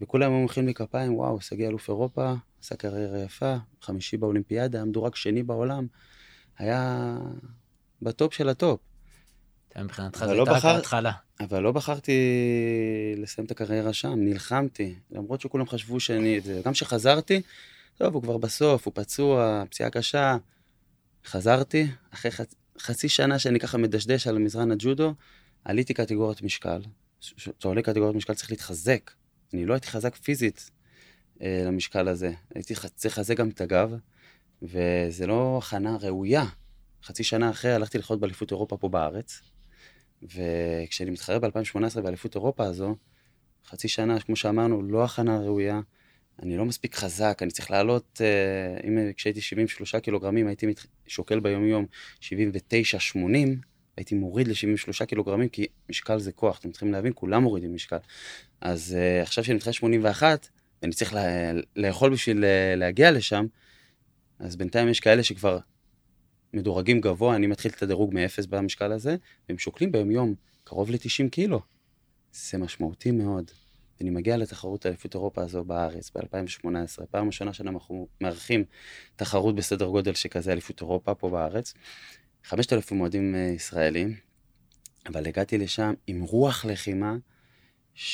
וכולם היו מוחאים לי כפיים, וואו, שגיא אלוף אירופה, עשה קריירה יפה, חמישי באולימפיאדה, מדורג שני בעולם, היה בטופ של הטופ. מבחינתך זו הייתה רק ההתחלה. אבל לא בחרתי לסיים את הקריירה שם, נלחמתי, למרות שכולם חשבו שאני... גם כשחזרתי, טוב, הוא כבר בסוף, הוא פצוע, פציעה קשה. חזרתי, אחרי חצ... חצי שנה שאני ככה מדשדש על מזרן הג'ודו, עליתי קטגוריית משקל. כשאתה עולה קטגוריית משקל צריך להתחזק. אני לא הייתי חזק פיזית אה, למשקל הזה, הייתי צריך לחזק גם את הגב, וזה לא הכנה ראויה. חצי שנה אחרי הלכתי לחיות באליפות אירופה פה בארץ, וכשאני מתחרה ב-2018 באליפות אירופה הזו, חצי שנה, כמו שאמרנו, לא הכנה ראויה, אני לא מספיק חזק, אני צריך לעלות, אה, אם כשהייתי 73 קילוגרמים, הייתי מת... שוקל ביום-יום 79-80, הייתי מוריד ל-73 קילוגרמים, כי משקל זה כוח, אתם צריכים להבין, כולם מורידים משקל. אז uh, עכשיו שאני מתחיל 81, ואני צריך לה, לאכול בשביל uh, להגיע לשם, אז בינתיים יש כאלה שכבר מדורגים גבוה, אני מתחיל את הדירוג מאפס במשקל הזה, והם שוקלים ביום-יום קרוב ל-90 קילו. זה משמעותי מאוד. ואני מגיע לתחרות האליפות אירופה הזו בארץ ב-2018, פעם ראשונה שאנחנו מארחים תחרות בסדר גודל שכזה אליפות אירופה פה בארץ. 5,000 מועדים אה, ישראלים, אבל הגעתי לשם עם רוח לחימה שאף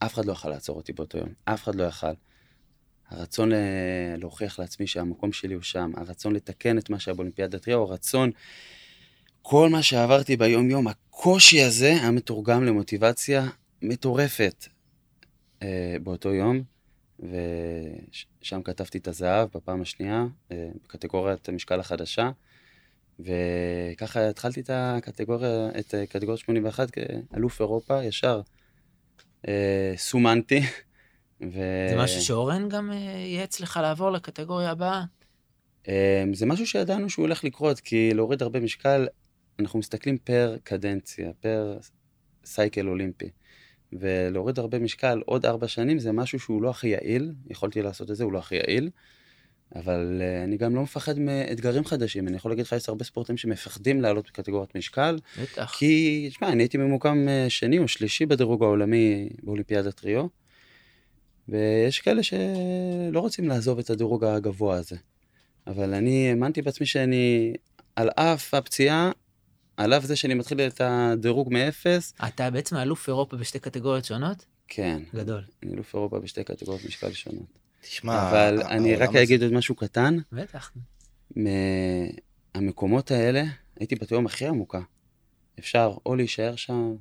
אחד לא יכל לעצור אותי באותו יום, אף אחד לא יכל. הרצון ל- להוכיח לעצמי שהמקום שלי הוא שם, הרצון לתקן את מה שהיה באולימפיאדת ריו, הרצון, כל מה שעברתי ביום-יום, הקושי הזה היה מתורגם למוטיבציה מטורפת אה, באותו יום, ושם כתבתי את הזהב בפעם השנייה, אה, בקטגוריית המשקל החדשה, וככה התחלתי את הקטגוריה, את קטגוריה 81 כאלוף אירופה, ישר אה, סומנתי. ו... זה משהו שאורן גם אה, ייעץ לך לעבור לקטגוריה הבאה? אה, זה משהו שידענו שהוא הולך לקרות, כי להוריד הרבה משקל, אנחנו מסתכלים פר קדנציה, פר סייקל אולימפי. ולהוריד הרבה משקל עוד ארבע שנים זה משהו שהוא לא הכי יעיל, יכולתי לעשות את זה, הוא לא הכי יעיל, אבל uh, אני גם לא מפחד מאתגרים חדשים. אני יכול להגיד לך, יש הרבה ספורטאים שמפחדים לעלות בקטגוריית משקל, בטח. כי, תשמע, אני הייתי ממוקם uh, שני או שלישי בדירוג העולמי באולימפיאדת ריו, ויש כאלה שלא רוצים לעזוב את הדירוג הגבוה הזה. אבל אני האמנתי בעצמי שאני, על אף הפציעה, על אף זה שאני מתחיל את הדירוג מאפס, אתה בעצם אלוף אירופה בשתי קטגוריות שונות? כן, גדול. אני אלוף אירופה בשתי קטגוריות משקל שונות. תשמע, אבל ה- אני רק אגיד עוד משהו קטן, בטח. מהמקומות האלה, הייתי בתהום הכי עמוקה. אפשר או להישאר שם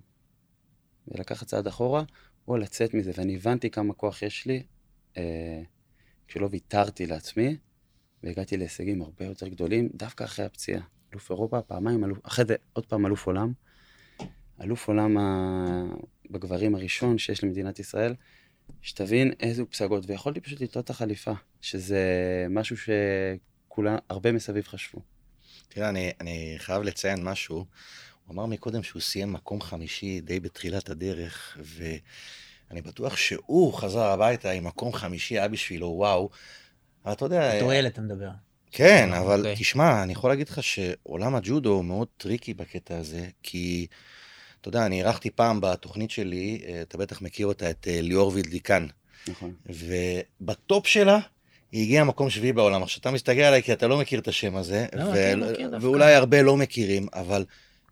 ולקחת צעד אחורה, או לצאת מזה, ואני הבנתי כמה כוח יש לי אה, כשלא ויתרתי לעצמי, והגעתי להישגים הרבה יותר גדולים, דווקא אחרי הפציעה. אלוף אירופה, פעמיים, אלוף, אחרי זה עוד פעם אלוף עולם. אלוף עולם ה... בגברים הראשון שיש למדינת ישראל, שתבין איזה פסגות, ויכולתי פשוט לתלות את החליפה, שזה משהו שכולם, הרבה מסביב חשבו. תראה, אני, אני חייב לציין משהו. הוא אמר מקודם שהוא סיים מקום חמישי די בתחילת הדרך, ואני בטוח שהוא חזר הביתה עם מקום חמישי, היה בשבילו וואו. אבל אתה יודע... בתור ילד אתה מדבר. כן, אבל אוקיי. תשמע, אני יכול להגיד לך שעולם הג'ודו הוא מאוד tricky בקטע הזה, כי, אתה יודע, אני אירחתי פעם בתוכנית שלי, אה, אתה בטח מכיר אותה, את אה, ליאור וילדיקן, נכון. ובטופ שלה, היא הגיעה מקום שביעי בעולם. עכשיו, אתה מסתכל עליי כי אתה לא מכיר את השם הזה, לא, ו- מכיר, מכיר. ואולי הרבה לא מכירים, אבל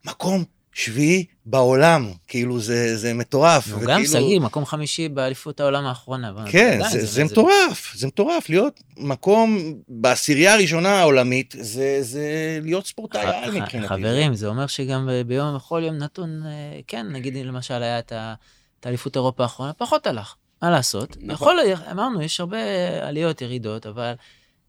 מקום שביעי בעולם, כאילו זה, זה מטורף. הוא וכאילו- גם שגיא, מקום חמישי באליפות העולם האחרונה. כן, אתה יודע, זה, זה מטורף, זה מטורף, להיות מקום בעשירייה הראשונה העולמית, זה, זה להיות ספורטאי על מבחינתי. חברים, זה אומר שגם ביום, בכל יום נתון, אה, כן, נגיד למשל היה את האליפות אירופה האחרונה, פחות הלך, מה לעשות? נכון. יכול, אמרנו, יש הרבה עליות, ירידות, אבל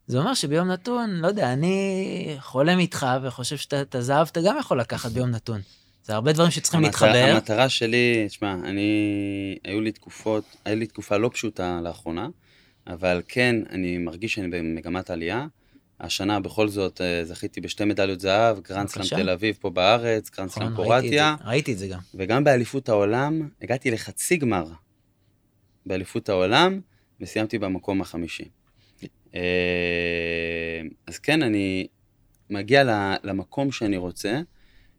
זה אומר שביום נתון, לא יודע, אני חולם איתך וחושב שאתה את הזהב אתה גם יכול לקחת ביום נתון. זה הרבה דברים שצריכים המטרה- להתחבר. המטרה שלי, תשמע, אני, היו לי תקופות, היה לי תקופה לא פשוטה לאחרונה, אבל כן, אני מרגיש שאני במגמת עלייה. השנה בכל זאת אה, זכיתי בשתי מדליות זהב, גרנד סלאם. תל אביב פה בארץ, גרנד נכון, סלאם קרואטיה, ראיתי את זה גם. וגם באליפות העולם, הגעתי לחצי גמר באליפות העולם, וסיימתי במקום החמישי. אה, אז כן, אני מגיע למקום שאני רוצה,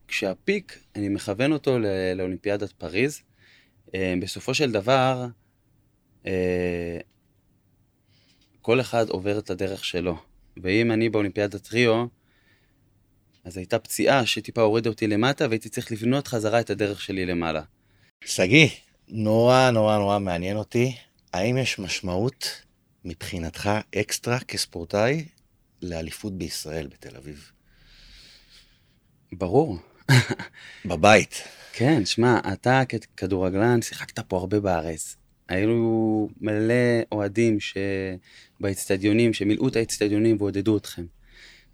כשה peak, אני מכוון אותו ל- לאולימפיאדת פריז. אה, בסופו של דבר, אה, כל אחד עובר את הדרך שלו. ואם אני באולימפיאדת ריו, אז הייתה פציעה שטיפה הורידה אותי למטה, והייתי צריך לבנות חזרה את הדרך שלי למעלה. שגיא, נורא נורא נורא מעניין אותי, האם יש משמעות מבחינתך אקסטרה כספורטאי לאליפות בישראל בתל אביב? ברור. בבית. כן, שמע, אתה ככדורגלן שיחקת פה הרבה בארץ. היו מלא אוהדים שבאצטדיונים, שמילאו את האצטדיונים ועודדו אתכם.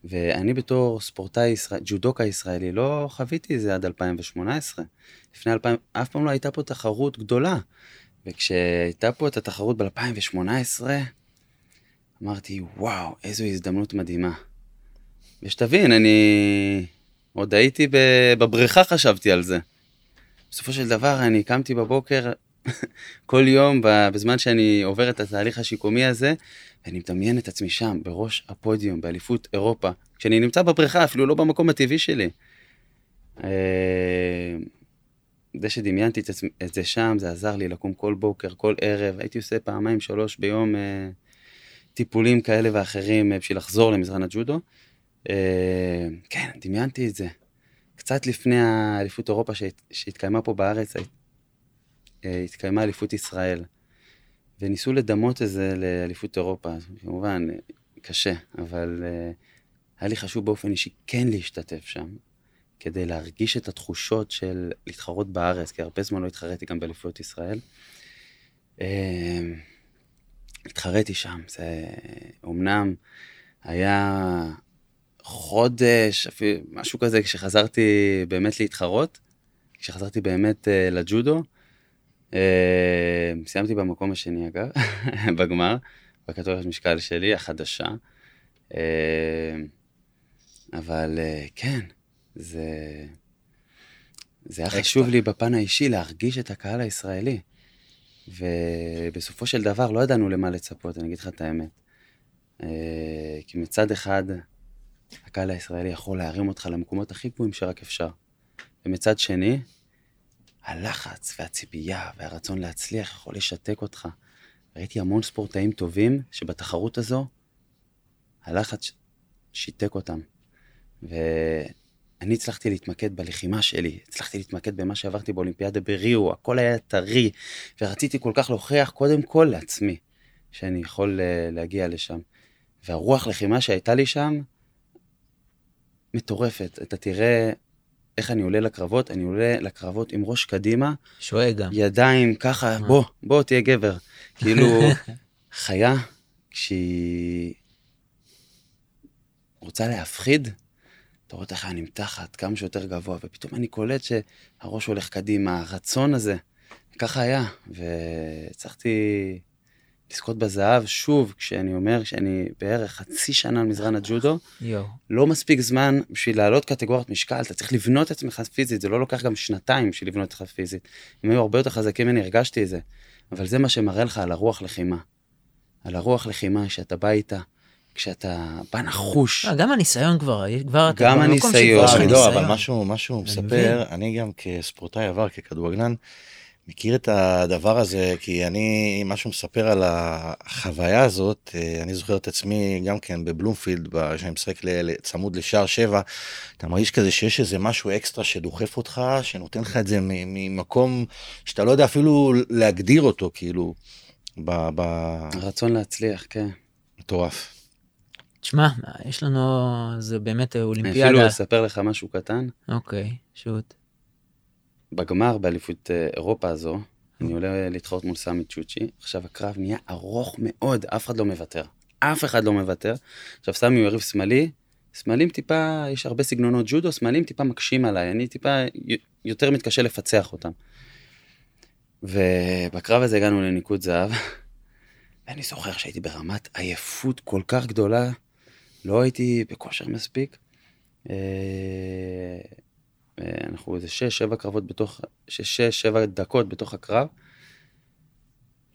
ואני בתור ספורטאי, ישראל, ג'ודוקה ישראלי, לא חוויתי את זה עד 2018. לפני 2000, אף פעם לא הייתה פה תחרות גדולה. וכשהייתה פה את התחרות ב-2018, אמרתי, וואו, איזו הזדמנות מדהימה. ושתבין, אני עוד הייתי בבריכה, חשבתי על זה. בסופו של דבר, אני קמתי בבוקר כל יום, בזמן שאני עובר את התהליך השיקומי הזה, ואני מדמיין את עצמי שם, בראש הפודיום, באליפות אירופה, כשאני נמצא בבריכה, אפילו לא במקום הטבעי שלי. אה, זה שדמיינתי את, עצמי, את זה שם, זה עזר לי לקום כל בוקר, כל ערב, הייתי עושה פעמיים, שלוש ביום אה, טיפולים כאלה ואחרים אה, בשביל לחזור למזרן הג'ודו. אה, כן, דמיינתי את זה. קצת לפני האליפות אירופה שהת, שהתקיימה פה בארץ, אה, התקיימה אליפות ישראל. וניסו לדמות את זה לאליפות אירופה. כמובן, קשה, אבל אה, היה לי חשוב באופן אישי כן להשתתף שם, כדי להרגיש את התחושות של להתחרות בארץ, כי הרבה זמן לא התחרתי גם באליפויות ישראל. התחרתי שם, זה אומנם היה חודש, אפילו משהו כזה, כשחזרתי באמת להתחרות, כשחזרתי באמת uh, לג'ודו, uh, סיימתי במקום השני אגב, בגמר, בקטוריית משקל שלי, החדשה. Uh, אבל uh, כן, זה, זה היה חשוב לי בפן האישי להרגיש את הקהל הישראלי. ובסופו של דבר לא ידענו למה לצפות, אני אגיד לך את האמת. כי מצד אחד, הקהל הישראלי יכול להרים אותך למקומות הכי גבוהים שרק אפשר. ומצד שני, הלחץ והציפייה והרצון להצליח יכול לשתק אותך. ראיתי המון ספורטאים טובים שבתחרות הזו, הלחץ שיתק אותם. ואני הצלחתי להתמקד בלחימה שלי, הצלחתי להתמקד במה שעברתי באולימפיאדה בריו, הכל היה טרי, ורציתי כל כך להוכיח קודם כל לעצמי שאני יכול אה, להגיע לשם. והרוח לחימה שהייתה לי שם, מטורפת. אתה תראה איך אני עולה לקרבות, אני עולה לקרבות עם ראש קדימה. שואה גם. ידיים ככה, בוא, בוא, תהיה גבר. כאילו, חיה, כשהיא רוצה להפחיד, אתה רואה איך אני נמתחת כמה שיותר גבוה, ופתאום אני קולט שהראש הולך קדימה, הרצון הזה, ככה היה, והצלחתי לזכות בזהב, שוב, כשאני אומר שאני בערך חצי שנה על מזרן הג'ודו, יו. לא מספיק זמן בשביל לעלות קטגוריית משקל, אתה צריך לבנות את עצמך פיזית, זה לא לוקח גם שנתיים בשביל לבנות עצמך פיזית. הם היו הרבה יותר חזקים ממני, הרגשתי את זה. אבל זה מה שמראה לך על הרוח לחימה. על הרוח לחימה, שאתה בא איתה, כשאתה בא נחוש. אה, גם הניסיון כבר, כבר אתה גם הניסיון. לא, אבל משהו, משהו מספר, אני גם כספורטאי עבר, ככדורגלן, מכיר את הדבר הזה, כי אני, משהו מספר על החוויה הזאת, אה, אני זוכר את עצמי גם כן בבלומפילד, כשאני משחק צמוד לשער שבע, אתה מרגיש כזה שיש איזה משהו אקסטרה שדוחף אותך, שנותן לך את זה ממקום שאתה לא יודע אפילו להגדיר אותו, כאילו, ב... ב... הרצון להצליח, כן. מטורף. תשמע, יש לנו, זה באמת אולימפיאדה. אני אפילו אספר לך משהו קטן. אוקיי, שוט. בגמר באליפות אה, אירופה הזו, אני עולה להתחרות מול סמי צ'וצ'י, עכשיו הקרב נהיה ארוך מאוד, אף אחד לא מוותר. אף אחד לא מוותר. עכשיו סמי הוא יריב שמאלי, שמאלים טיפה, יש הרבה סגנונות ג'ודו, שמאלים טיפה מקשים עליי, אני טיפה יותר מתקשה לפצח אותם. ובקרב הזה הגענו לניקוד זהב, ואני זוכר שהייתי ברמת עייפות כל כך גדולה, לא הייתי בכושר מספיק. אה, אנחנו איזה 6-7 קרבות בתוך, 6-7 דקות בתוך הקרב.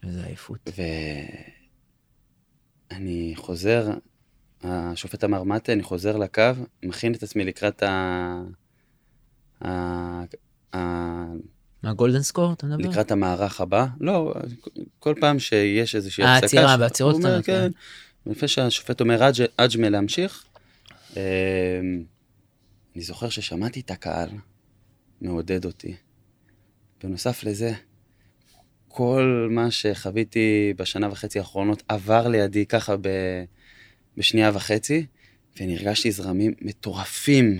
איזה עייפות. ואני חוזר, השופט אמר מטה, אני חוזר לקו, מכין את עצמי לקראת ה... מה גולדן סקור אתה מדבר? לקראת המערך הבא. לא, כל פעם שיש איזושהי הפסקה. העצירה, בעצירות קטנות. כן. כן. לפני שהשופט אומר אג'מה להמשיך, אמ, אני זוכר ששמעתי את הקהל מעודד אותי. בנוסף לזה, כל מה שחוויתי בשנה וחצי האחרונות עבר לידי ככה ב... בשנייה וחצי, ונרגשתי זרמים מטורפים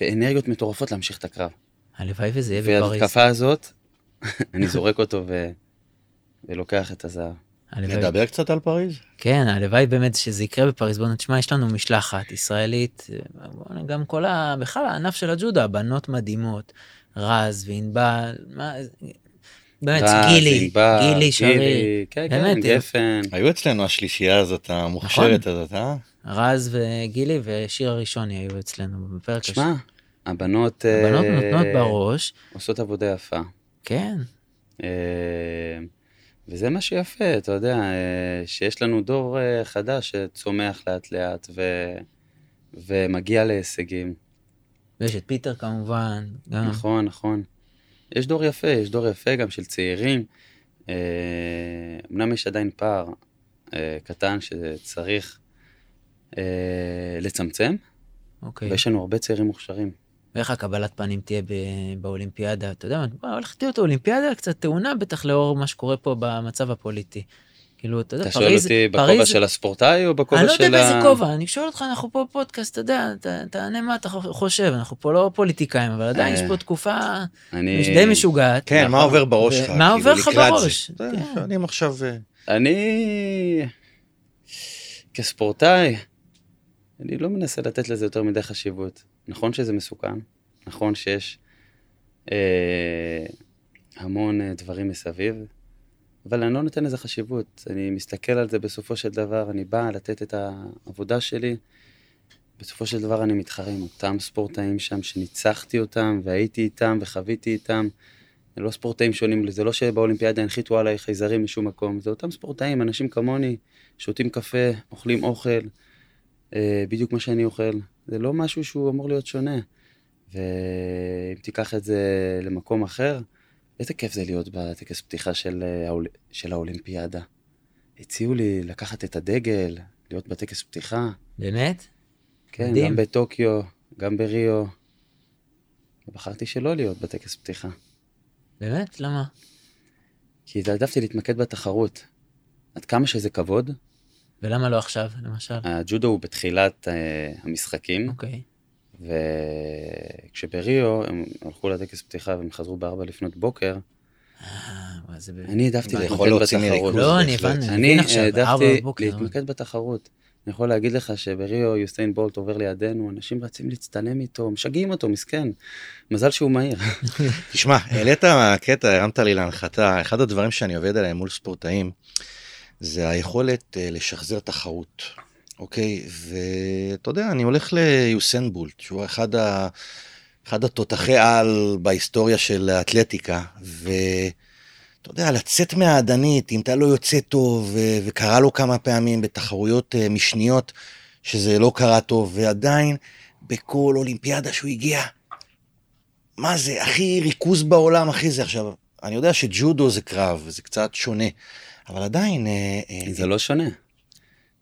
ואנרגיות מטורפות להמשיך את הקרב. הלוואי וזה יהיה בפריז. והתקפה הזאת, אני זורק אותו ו... ולוקח את הזהב. הלוואי... נדבר קצת על פריז? כן, הלוואי באמת שזה יקרה בפריז. בוא נשמע, יש לנו משלחת ישראלית, גם כל ה... בכלל הענף של הג'ודו, הבנות מדהימות, רז וענבל, מה... באמת, רז, גילי, ענבל, גילי, שרי, כן, כן, גפן. היו אצלנו השלישייה הזאת, המוכשרת נכון. הזאת, אה? רז וגילי ושיר הראשוני היו אצלנו בפרק השני. שמע, הבנות... הבנות נותנות בראש. עושות עבודה יפה. כן. וזה מה שיפה, אתה יודע, אה, שיש לנו דור אה, חדש שצומח לאט לאט ו... ומגיע להישגים. ויש את פיטר כמובן. גם. נכון, נכון. יש דור יפה, יש דור יפה גם של צעירים. אה, אמנם יש עדיין פער קטן שצריך לצמצם, אוקיי. ויש לנו הרבה צעירים מוכשרים. ואיך הקבלת פנים תהיה ב- באולימפיאדה, אתה יודע מה, הולכת להיות אולימפיאדה קצת טעונה, בטח לאור מה שקורה פה במצב הפוליטי. כאילו, אתה יודע, אתה שואל פריז, אותי בכובע פריז, של הספורטאי או בכובע אני של לא יודע ה... באיזה כובע, אני שואל אותך, אנחנו פה פודקאסט, אתה יודע, ת- תענה מה אתה חושב, אנחנו פה לא פוליטיקאים, אבל עדיין אה, יש פה תקופה אני... די משוגעת. כן, מה עובר בראש שלך? מה כאילו, עובר לך בראש? כן. שואלים עכשיו... אה, אני כספורטאי, אני לא מנסה לתת לזה יותר מדי חשיבות. נכון שזה מסוכן, נכון שיש אה, המון אה, דברים מסביב, אבל אני לא נותן לזה חשיבות. אני מסתכל על זה בסופו של דבר, אני בא לתת את העבודה שלי. בסופו של דבר אני מתחרה עם אותם ספורטאים שם שניצחתי אותם והייתי איתם וחוויתי איתם. זה לא ספורטאים שונים, זה לא שבאולימפיאדה הנחיתו עליי חייזרים משום מקום, זה אותם ספורטאים, אנשים כמוני, שותים קפה, אוכלים אוכל, אה, בדיוק מה שאני אוכל. זה לא משהו שהוא אמור להיות שונה. ואם תיקח את זה למקום אחר, איזה כיף זה להיות בטקס פתיחה של, אה, האול... של האולימפיאדה. הציעו לי לקחת את הדגל, להיות בטקס פתיחה. באמת? כן, מדהים. גם בטוקיו, גם בריו. ובחרתי שלא להיות בטקס פתיחה. באמת? למה? כי העדפתי להתמקד בתחרות. עד כמה שזה כבוד, ולמה לא עכשיו, למשל? הג'ודו הוא בתחילת אה, המשחקים, אוקיי. וכשבריו הם הלכו לטקס פתיחה והם חזרו בארבע לפנות בוקר, אה, אני העדפתי להתמקד בתחרות. לא, אני. הבנתי, אני העדפתי. להתמקד בתחרות. אני יכול להגיד לך שבריו יוסיין בולט עובר לידינו, אנשים רצים להצטלם איתו, משגעים אותו, מסכן. מזל שהוא מהיר. תשמע, העלית קטע, הרמת לי להנחתה, אחד הדברים שאני עובד עליהם מול ספורטאים, זה היכולת אה, לשחזר תחרות, אוקיי? ואתה יודע, אני הולך ליוסן בולט, שהוא אחד, ה... אחד התותחי על בהיסטוריה של האתלטיקה, ואתה יודע, לצאת מהאדנית, אם אתה לא יוצא טוב, ו... וקרה לו כמה פעמים בתחרויות אה, משניות, שזה לא קרה טוב, ועדיין, בכל אולימפיאדה שהוא הגיע, מה זה, הכי ריכוז בעולם, אחי זה עכשיו. אני יודע שג'ודו זה קרב, זה קצת שונה, אבל עדיין... אה, אה, זה לא שונה.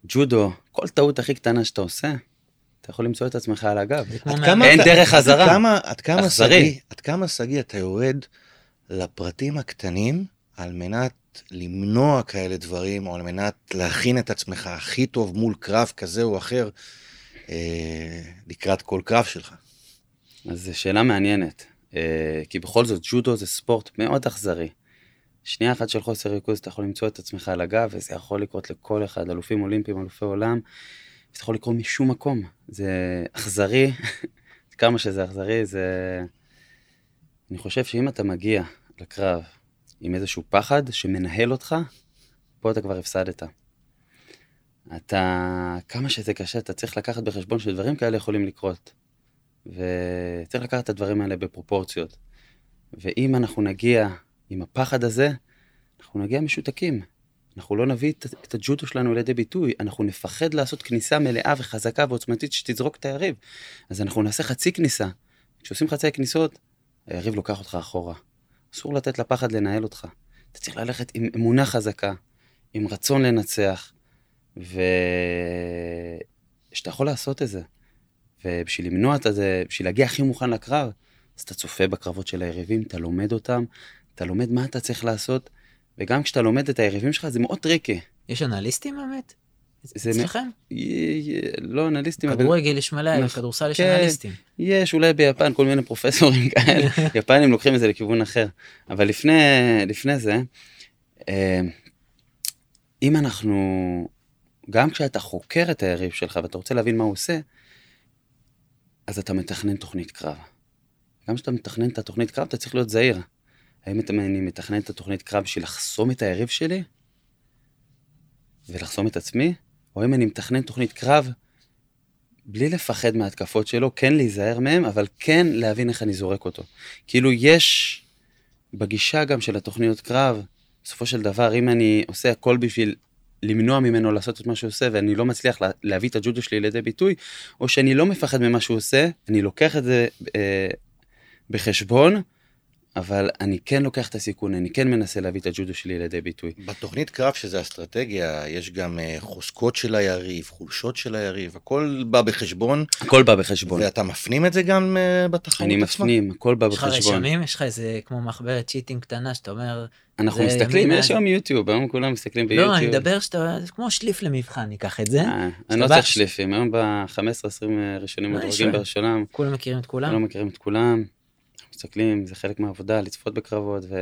ג'ודו, כל טעות הכי קטנה שאתה עושה, אתה יכול למצוא את עצמך על הגב. עד מה- כמה אין דרך חזרה. עד כמה, עד כמה אכזרי. שגיא, עד כמה שגיא אתה יורד לפרטים הקטנים על מנת למנוע כאלה דברים, או על מנת להכין את עצמך הכי טוב מול קרב כזה או אחר, אה, לקראת כל קרב שלך. אז זו שאלה מעניינת, אה, כי בכל זאת ג'ודו זה ספורט מאוד אכזרי. שנייה אחת של חוסר ריכוז אתה יכול למצוא את עצמך על הגב, וזה יכול לקרות לכל אחד, אלופים אולימפיים, אלופי עולם, זה יכול לקרות משום מקום. זה אכזרי, כמה שזה אכזרי, זה... אני חושב שאם אתה מגיע לקרב עם איזשהו פחד שמנהל אותך, פה אתה כבר הפסדת. אתה, כמה שזה קשה, אתה צריך לקחת בחשבון שדברים כאלה יכולים לקרות. וצריך לקחת את הדברים האלה בפרופורציות. ואם אנחנו נגיע עם הפחד הזה, אנחנו נגיע משותקים. אנחנו לא נביא את, הג'ודו שלנו לידי ביטוי, אנחנו נפחד לעשות כניסה מלאה וחזקה ועוצמתית שתזרוק את היריב. אז אנחנו נעשה חצי כניסה. כשעושים חצי כניסות, היריב לוקח אותך אחורה. אסור לתת לפחד לנהל אותך. אתה צריך ללכת עם אמונה חזקה, עם רצון לנצח, ושאתה יכול לעשות את זה. ובשביל למנוע את זה, בשביל להגיע הכי מוכן לקרב, אז אתה צופה בקרבות של היריבים, אתה לומד אותם, אתה לומד מה אתה צריך לעשות, וגם כשאתה לומד את היריבים שלך זה מאוד טריקי. יש אנליסטים באמת? זה אצלכם? לא אנליסטים, אבל כדורגל יש מלא, נכון. בכדורסל יש כן. אנליסטים. יש אולי ביפן כל מיני פרופסורים כאלה, יפנים לוקחים את זה לכיוון אחר. אבל לפני, לפני זה, אה, אם אנחנו, גם כשאתה חוקר את היריב שלך ואתה רוצה להבין מה הוא עושה, אז אתה מתכנן תוכנית קרב. גם כשאתה מתכנן את התוכנית קרב, אתה צריך להיות זהיר. האם אתה- אני מתכנן את התוכנית קרב בשביל לחסום את היריב שלי ולחסום את עצמי, או אם אני מתכנן תוכנית קרב בלי לפחד מההתקפות שלו, כן להיזהר מהם, אבל כן להבין איך אני זורק אותו. כאילו יש בגישה גם של התוכניות קרב, בסופו של דבר, אם אני עושה הכל בשביל למנוע ממנו לעשות את מה שהוא עושה, ואני לא מצליח לה, להביא את הג'ודו שלי לידי ביטוי, או שאני לא מפחד ממה שהוא עושה, אני לוקח את זה אה, בחשבון, אבל אני כן לוקח את הסיכון, אני כן מנסה להביא את הג'ודו שלי לידי ביטוי. בתוכנית קרב, שזה אסטרטגיה, יש גם אה, חוזקות של היריב, חולשות של היריב, הכל בא בחשבון, הכל בא בחשבון. ואתה מפנים את זה גם אה, בתחרות אני עצמה? מפנים, הכל בא יש לך בחשבון. רשמים? יש לך איזה כמו מחברת צ'יטינג קטנה שאתה אומר, אנחנו מסתכלים, יש היום יוטיוב, היום כולם מסתכלים ביוטיוב. לא, אני מדבר שאתה, זה כמו שליף למבחן, ניקח את זה. אה, אני לא צריך שליפים, היום ב-15-20 ראשונים אני מדורגים. בראשונם, כולם מכירים את כולם? לא מכירים את כולם, מסתכלים, זה חלק מהעבודה, לצפות בקרבות, ו...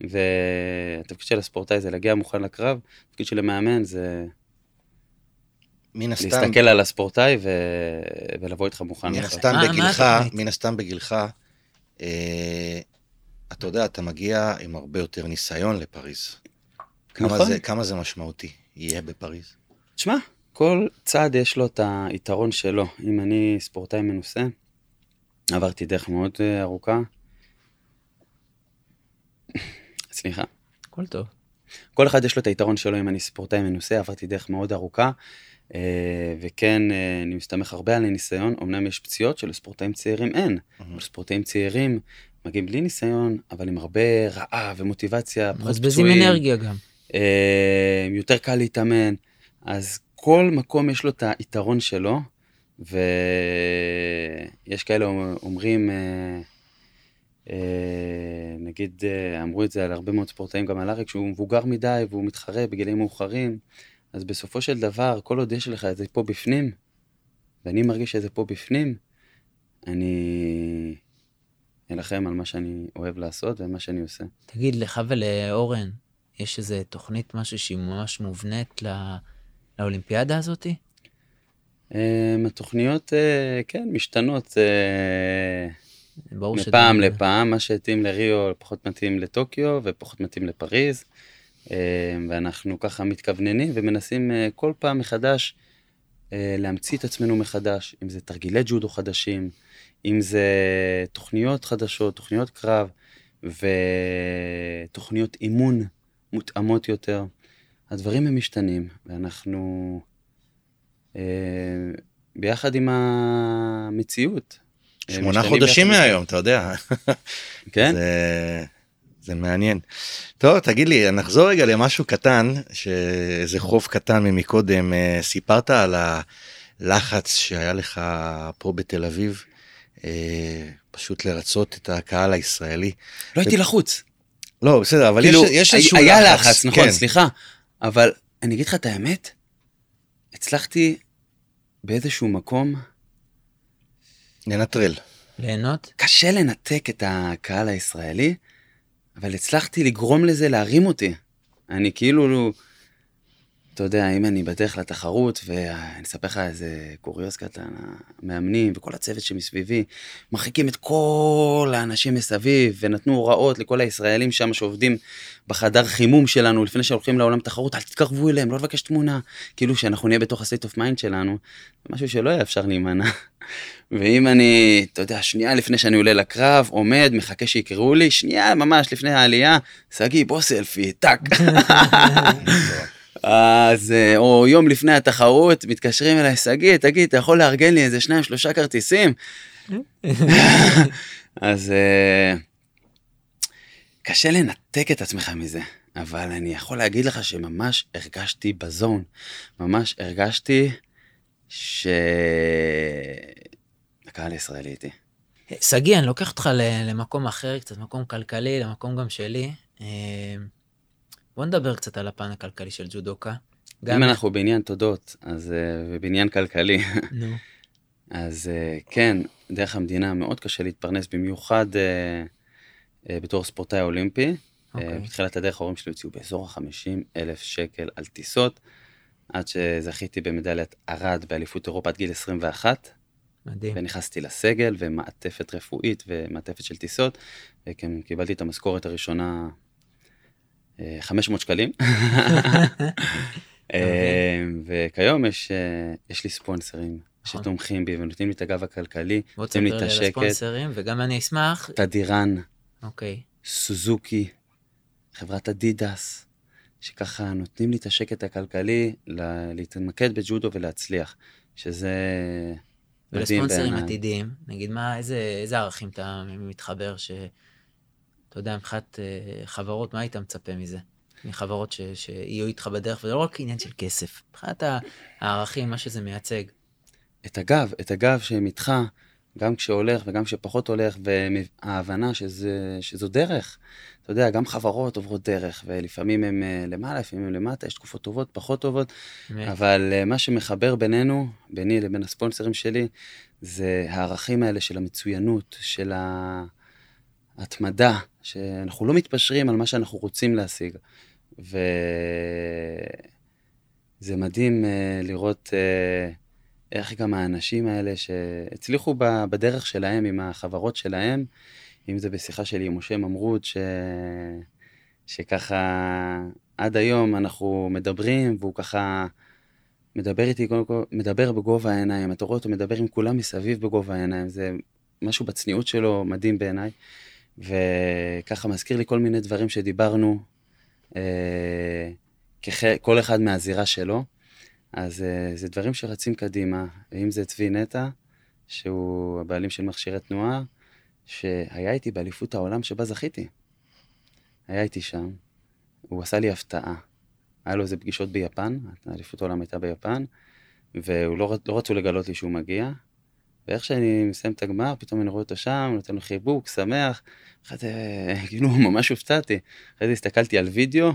והתפקיד של הספורטאי זה להגיע מוכן לקרב, התפקיד של המאמן זה מן הסתם, להסתכל על הספורטאי ו... ולבוא איתך מוכן. מן. הסתם בגילך? מן הסתם בגילך, אה, אתה יודע, אתה מגיע עם הרבה יותר ניסיון לפריז. כמה נכון. זה- כמה זה משמעותי יהיה בפריז? תשמע, כל צד יש לו את היתרון שלו. אם אני ספורטאי מנוסה, עברתי דרך מאוד אה, ארוכה. סליחה. הכל טוב. כל אחד יש לו את היתרון שלו אם אני ספורטאי מנוסה, עברתי דרך מאוד ארוכה, אה, וכן, אה, אני מסתמך הרבה על הניסיון, אמנם יש פציעות שלספורטאים צעירים אין, אבל ספורטאים צעירים מגיעים בלי ניסיון, אבל עם הרבה רעב ומוטיבציה, פחות מבזבזים פצועים, אנרגיה גם. יותר קל להתאמן, אז כל מקום יש לו את היתרון שלו, ויש כאלה אומרים, אה, אה, נגיד, אה, אמרו את זה על הרבה מאוד ספורטאים, גם על אריק, שהוא מבוגר מדי והוא מתחרה בגילים מאוחרים, אז בסופו של דבר, כל עוד יש לך את זה פה בפנים, ואני מרגיש שזה פה בפנים, אני אלחם על מה שאני אוהב לעשות ומה שאני עושה. תגיד, לך ולאורן, יש איזה תוכנית, משהו שהיא ממש מובנית ל- לאולימפיאדה הזאתי? Um, התוכניות, uh, כן, משתנות שזה- מפעם לפעם, מה שהתאים לריו פחות מתאים לטוקיו ופחות מתאים לפריז, uh, ואנחנו ככה מתכווננים ומנסים uh, כל פעם מחדש להמציא את עצמנו מחדש, אם זה תרגילי ג'ודו חדשים, אם זה תוכניות חדשות, תוכניות קרב ותוכניות אימון מותאמות יותר. הדברים הם משתנים, ואנחנו אה, ביחד עם המציאות. אה, שמונה חודשים. מהיום, אתה יודע. כן? זה, זה מעניין. טוב, תגיד לי, נחזור רגע למשהו קטן, שאיזה חוב קטן ממקודם, אה, סיפרת על הלחץ שהיה לך פה בתל אביב, אה, פשוט לרצות את הקהל הישראלי. לא הייתי לחוץ. לא, בסדר, אבל כאילו, יש, יש היה- איזשהו היה לחץ, נכון, כן. סליחה. אבל אני אגיד לך את האמת, הצלחתי באיזשהו מקום, ננטרל. ליהנות? קשה לנתק את הקהל הישראלי, אבל הצלחתי לגרום לזה להרים אותי. אני כאילו, אתה יודע, אם אני בדרך לתחרות, ואני אספר לך איזה קוריוז קטן, המאמנים וכל הצוות שמסביבי, מרחיקים את כל האנשים מסביב, ונתנו הוראות לכל הישראלים שם שעובדים בחדר חימום שלנו, לפני שהולכים לעולם תחרות, אל תתקרבו אליהם, לא לבקש תמונה. כאילו שאנחנו נהיה בתוך ה-state of mind שלנו, זה משהו שלא היה אפשר להימנע. ואם אני, אתה יודע, שנייה לפני שאני עולה לקרב, עומד, מחכה שיקראו לי, שנייה ממש לפני העלייה, שגיא, בוא סלפי, טאק. אז, אה, או יום לפני התחרות, מתקשרים אליי, שגיא, תגיד, אתה יכול לארגן לי איזה שניים, שלושה כרטיסים? אז אה, קשה לנתק את עצמך מזה, אבל אני יכול להגיד לך שממש הרגשתי בזון, ממש הרגשתי שהקהל הישראלי איתי. שגיא, אני לוקח אותך למקום אחר, קצת מקום כלכלי, למקום גם שלי. בוא נדבר קצת על הפן הכלכלי של ג'ודוקה. אם אנחנו בעניין תודות, אז, אה, ובעניין כלכלי, נו, אז אה, כן, דרך המדינה מאוד קשה להתפרנס, במיוחד אה, בתור ספורטאי אולימפי. אוקיי. אה, בתחילת הדרך ההורים שלי הוציאו באזור ה-50 אלף שקל על טיסות, עד שזכיתי במדליית ארד באליפות אירופה עד גיל 21, מדהים. ונכנסתי לסגל ומעטפת רפואית ומעטפת של טיסות, וקיבלתי את המשכורת הראשונה 500 שקלים. אה, וכיום יש, אה, יש לי ספונסרים נכון. שתומכים בי ונותנים לי את הגב הכלכלי, בוא נותנים תספר לי לי את על השקט, הספונסרים, וגם אני אשמח. תדירן, אוקיי. סוזוקי, חברת אדידס, שככה נותנים לי את השקט הכלכלי להתמקד בג'ודו ולהצליח, שזה מדהים ולספונסרים בעיניי. עתידיים, נגיד מה, איזה איזה ערכים אתה מתחבר ש... אתה יודע, מבחינת אה, חברות, מה היית מצפה מזה? מחברות ש- שיהיו איתך בדרך, וזה לא רק עניין של כסף, מבחינת הערכים, מה שזה מייצג. את הגב, את הגב שהם איתך, גם כשהולך וגם כשפחות הולך, וההבנה שזה, שזו דרך. אתה יודע, גם חברות עוברות דרך, ולפעמים הם אה, למעלה, לפעמים הם למטה, יש תקופות טובות, פחות טובות. אבל אה, מה שמחבר בינינו, ביני לבין הספונסרים שלי, זה הערכים האלה של המצוינות, של ההתמדה, שאנחנו לא מתפשרים על מה שאנחנו רוצים להשיג. וזה מדהים uh, לראות uh, איך גם האנשים האלה שהצליחו בדרך שלהם עם החברות שלהם, אם זה בשיחה שלי עם משה ממרוד, ש... שככה עד היום אנחנו מדברים, והוא ככה מדבר איתי, קודם כל, מדבר בגובה העיניים. אתה רואה אותו מדבר עם כולם מסביב בגובה העיניים, זה משהו בצניעות שלו מדהים בעיניי. וככה מזכיר לי כל מיני דברים שדיברנו, אה, כח... כל אחד מהזירה שלו. אז אה, זה דברים שרצים קדימה, ואם זה צבי נטע, שהוא הבעלים של מכשירי תנועה, שהיה איתי באליפות העולם שבה זכיתי. היה איתי שם, הוא עשה לי הפתעה. היה לו איזה פגישות ביפן, האליפות העולם הייתה ביפן, והוא לא, לא רצו לגלות לי שהוא מגיע. ואיך שאני מסיים את הגמר, פתאום אני רואה אותו שם, נותן לו חיבוק, שמח. אחרי זה, כאילו, ממש הופתעתי. אחרי זה הסתכלתי על וידאו,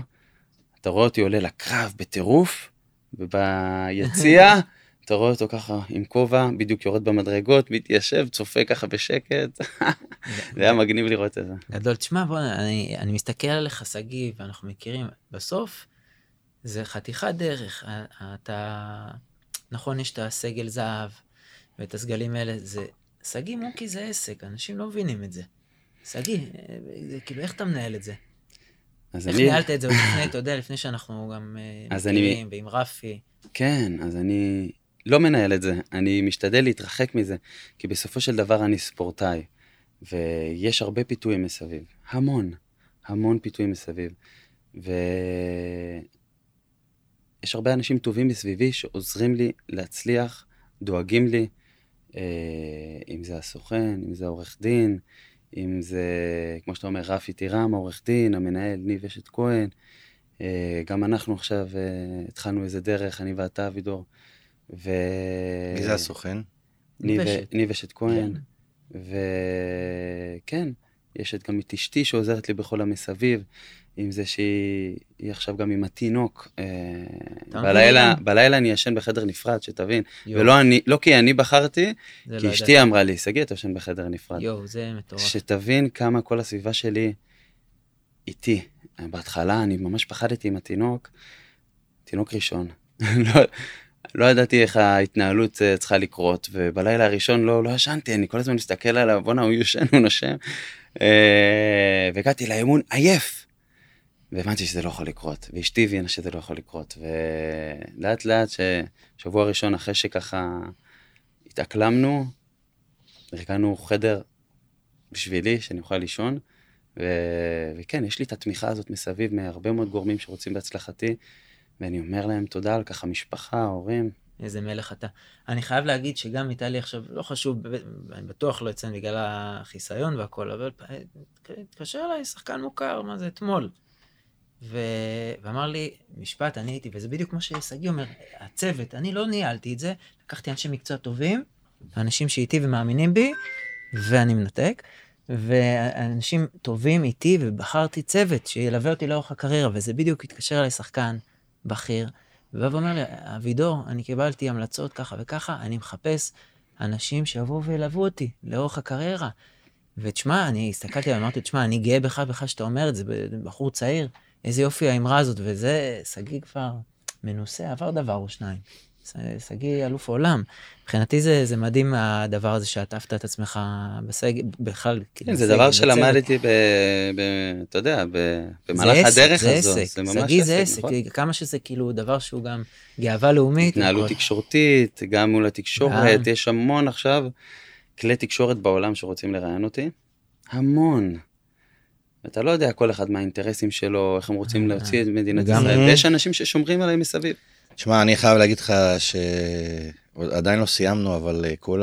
אתה רואה אותי עולה לקרב בטירוף, וביציע, אתה רואה אותו ככה עם כובע, בדיוק יורד במדרגות, מתיישב, צופה ככה בשקט. זה היה מגניב לראות את זה. גדול. תשמע, בוא, אני, אני מסתכל עליך, שגיא, ואנחנו מכירים, בסוף זה חתיכת דרך. אתה, נכון, יש את הסגל זהב ואת הסגלים האלה, זה, שגיא מוקי זה עסק, אנשים לא מבינים את זה. שגיא, זה כאילו, איך אתה מנהל את זה? אז איך אני... ניהלת את זה עוד לפני, אתה יודע, לפני שאנחנו גם אה, אז אני- מכירים, ועם רפי. כן, אז אני לא מנהל את זה, אני משתדל להתרחק מזה, כי בסופו של דבר אני ספורטאי, ויש הרבה פיתויים מסביב, המון, המון פיתויים מסביב, ויש הרבה אנשים טובים מסביבי שעוזרים לי להצליח, דואגים לי, אם זה הסוכן, אם זה העורך דין, אם זה, כמו שאתה אומר, רפי טירם, העורך דין, המנהל, ניב אשת כהן, אה, גם אנחנו עכשיו אה, התחלנו איזה דרך, אני ואתה, אבידור. ו... מי זה הסוכן? ניב אשת. כהן. כן. וכן, יש את גם את אשתי שעוזרת לי בכל המסביב, עם זה שהיא היא עכשיו גם עם התינוק. אה, בלילה? בלילה אני ישן בחדר נפרד, שתבין. יואו, ולא אני, לא כי אני בחרתי, זה כי לא אשתי ידעתי. אמרה לי, שגיא, אתה ישן בחדר נפרד. יואו, זה מטורף. שתבין כמה כל הסביבה שלי איתי. בהתחלה אני ממש פחדתי עם התינוק, תינוק ראשון. לא, לא ידעתי איך ההתנהלות אה, צריכה לקרות, ובלילה הראשון לא, לא ישנתי, אני כל הזמן מסתכל עליו, בואנה, הוא יושן, הוא נושם. אה, והגעתי לאימון עייף. והבנתי שזה לא יכול לקרות, ואשתי הבינה שזה לא יכול לקרות, ולאט לאט, שבוע ראשון אחרי שככה התאקלמנו, ארגנו חדר בשבילי, שאני אוכל לישון, ו... וכן, יש לי את התמיכה הזאת מסביב מהרבה מאוד גורמים שרוצים בהצלחתי, ואני אומר להם תודה על ככה משפחה, הורים. איזה מלך אתה. אני חייב להגיד שגם הייתה לי עכשיו, לא חשוב, אני בטוח לא אציין בגלל החיסיון והכל, אבל התקשר אליי שחקן מוכר, מה זה, אתמול. ו... ואמר לי, משפט, אני הייתי, וזה בדיוק כמו ששגיא אומר, הצוות, אני לא ניהלתי את זה, לקחתי אנשי מקצוע טובים, אנשים שאיתי ומאמינים בי, ואני מנתק, ואנשים טובים איתי, ובחרתי צוות שילווה אותי לאורך הקריירה, וזה בדיוק התקשר אליי שחקן בכיר, ובא ואומר לי, אבידור, אני קיבלתי המלצות ככה וככה, אני מחפש אנשים שיבואו וילוו אותי לאורך הקריירה. ותשמע, אני הסתכלתי עליו, אמרתי, תשמע, אני גאה בך בכלל שאתה אומר את זה, בחור צעיר, איזה יופי האמרה הזאת, וזה, שגיא כבר מנוסה, עבר דבר או שניים. שגיא אלוף עולם. מבחינתי זה, זה מדהים הדבר הזה שעטפת את עצמך בסגל, בכלל. כאילו, כן, זה דבר. שלמדתי, ב... ב... אתה יודע, ב... במהלך זה עסק, הדרך זה הזו. עסק, ממש שגיא זה עסק, נכון? כמה שזה כאילו דבר שהוא גם גאווה לאומית. התנהלות. תקשורתית, גם מול התקשורת, גם. יש המון עכשיו כלי תקשורת בעולם שרוצים לראיין אותי. המון. אתה לא יודע כל אחד מה האינטרסים שלו, איך הם רוצים אה, להוציא את מדינת. ישראל, ויש אנשים ששומרים עליהם מסביב. תשמע, אני חייב להגיד לך שעדיין לא סיימנו, אבל אה, כל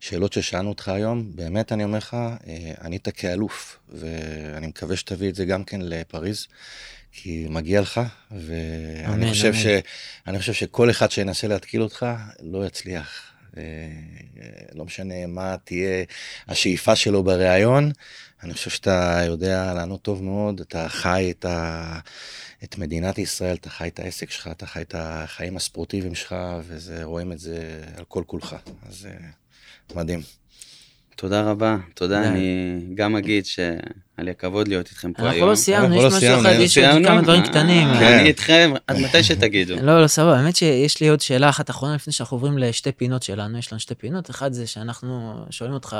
שאלות ששאלנו אותך היום, באמת אני אומר לך, אה, ענית כאלוף, ואני מקווה שתביא את זה גם כן לפריז, כי מגיע לך, ואני אמן, חושב, אמן. ש... אני חושב שכל אחד שינסה להתקיל אותך, לא יצליח. לא משנה מה תהיה השאיפה שלו בריאיון, אני חושב שאתה יודע לענות טוב מאוד, אתה חי את, ה... את מדינת ישראל, אתה חי את העסק שלך, אתה חי את החיים הספורטיביים שלך, ורואים את זה על כל כולך. אז אה, מדהים. תודה רבה, תודה, תודה. אני גם אגיד שהיה לי הכבוד להיות איתכם פה אנחנו היום. לא סיימנו, אנחנו יש לא משהו סיימנו, אחד, לא יש עוד? כמה דברים אה, קטנים. כן. אני איתכם עד מתי שתגידו. לא, לא, סבבה, האמת שיש לי עוד שאלה אחת אחרונה לפני שאנחנו עוברים לשתי פינות שלנו, יש לנו שתי פינות, אחד זה שאנחנו שואלים אותך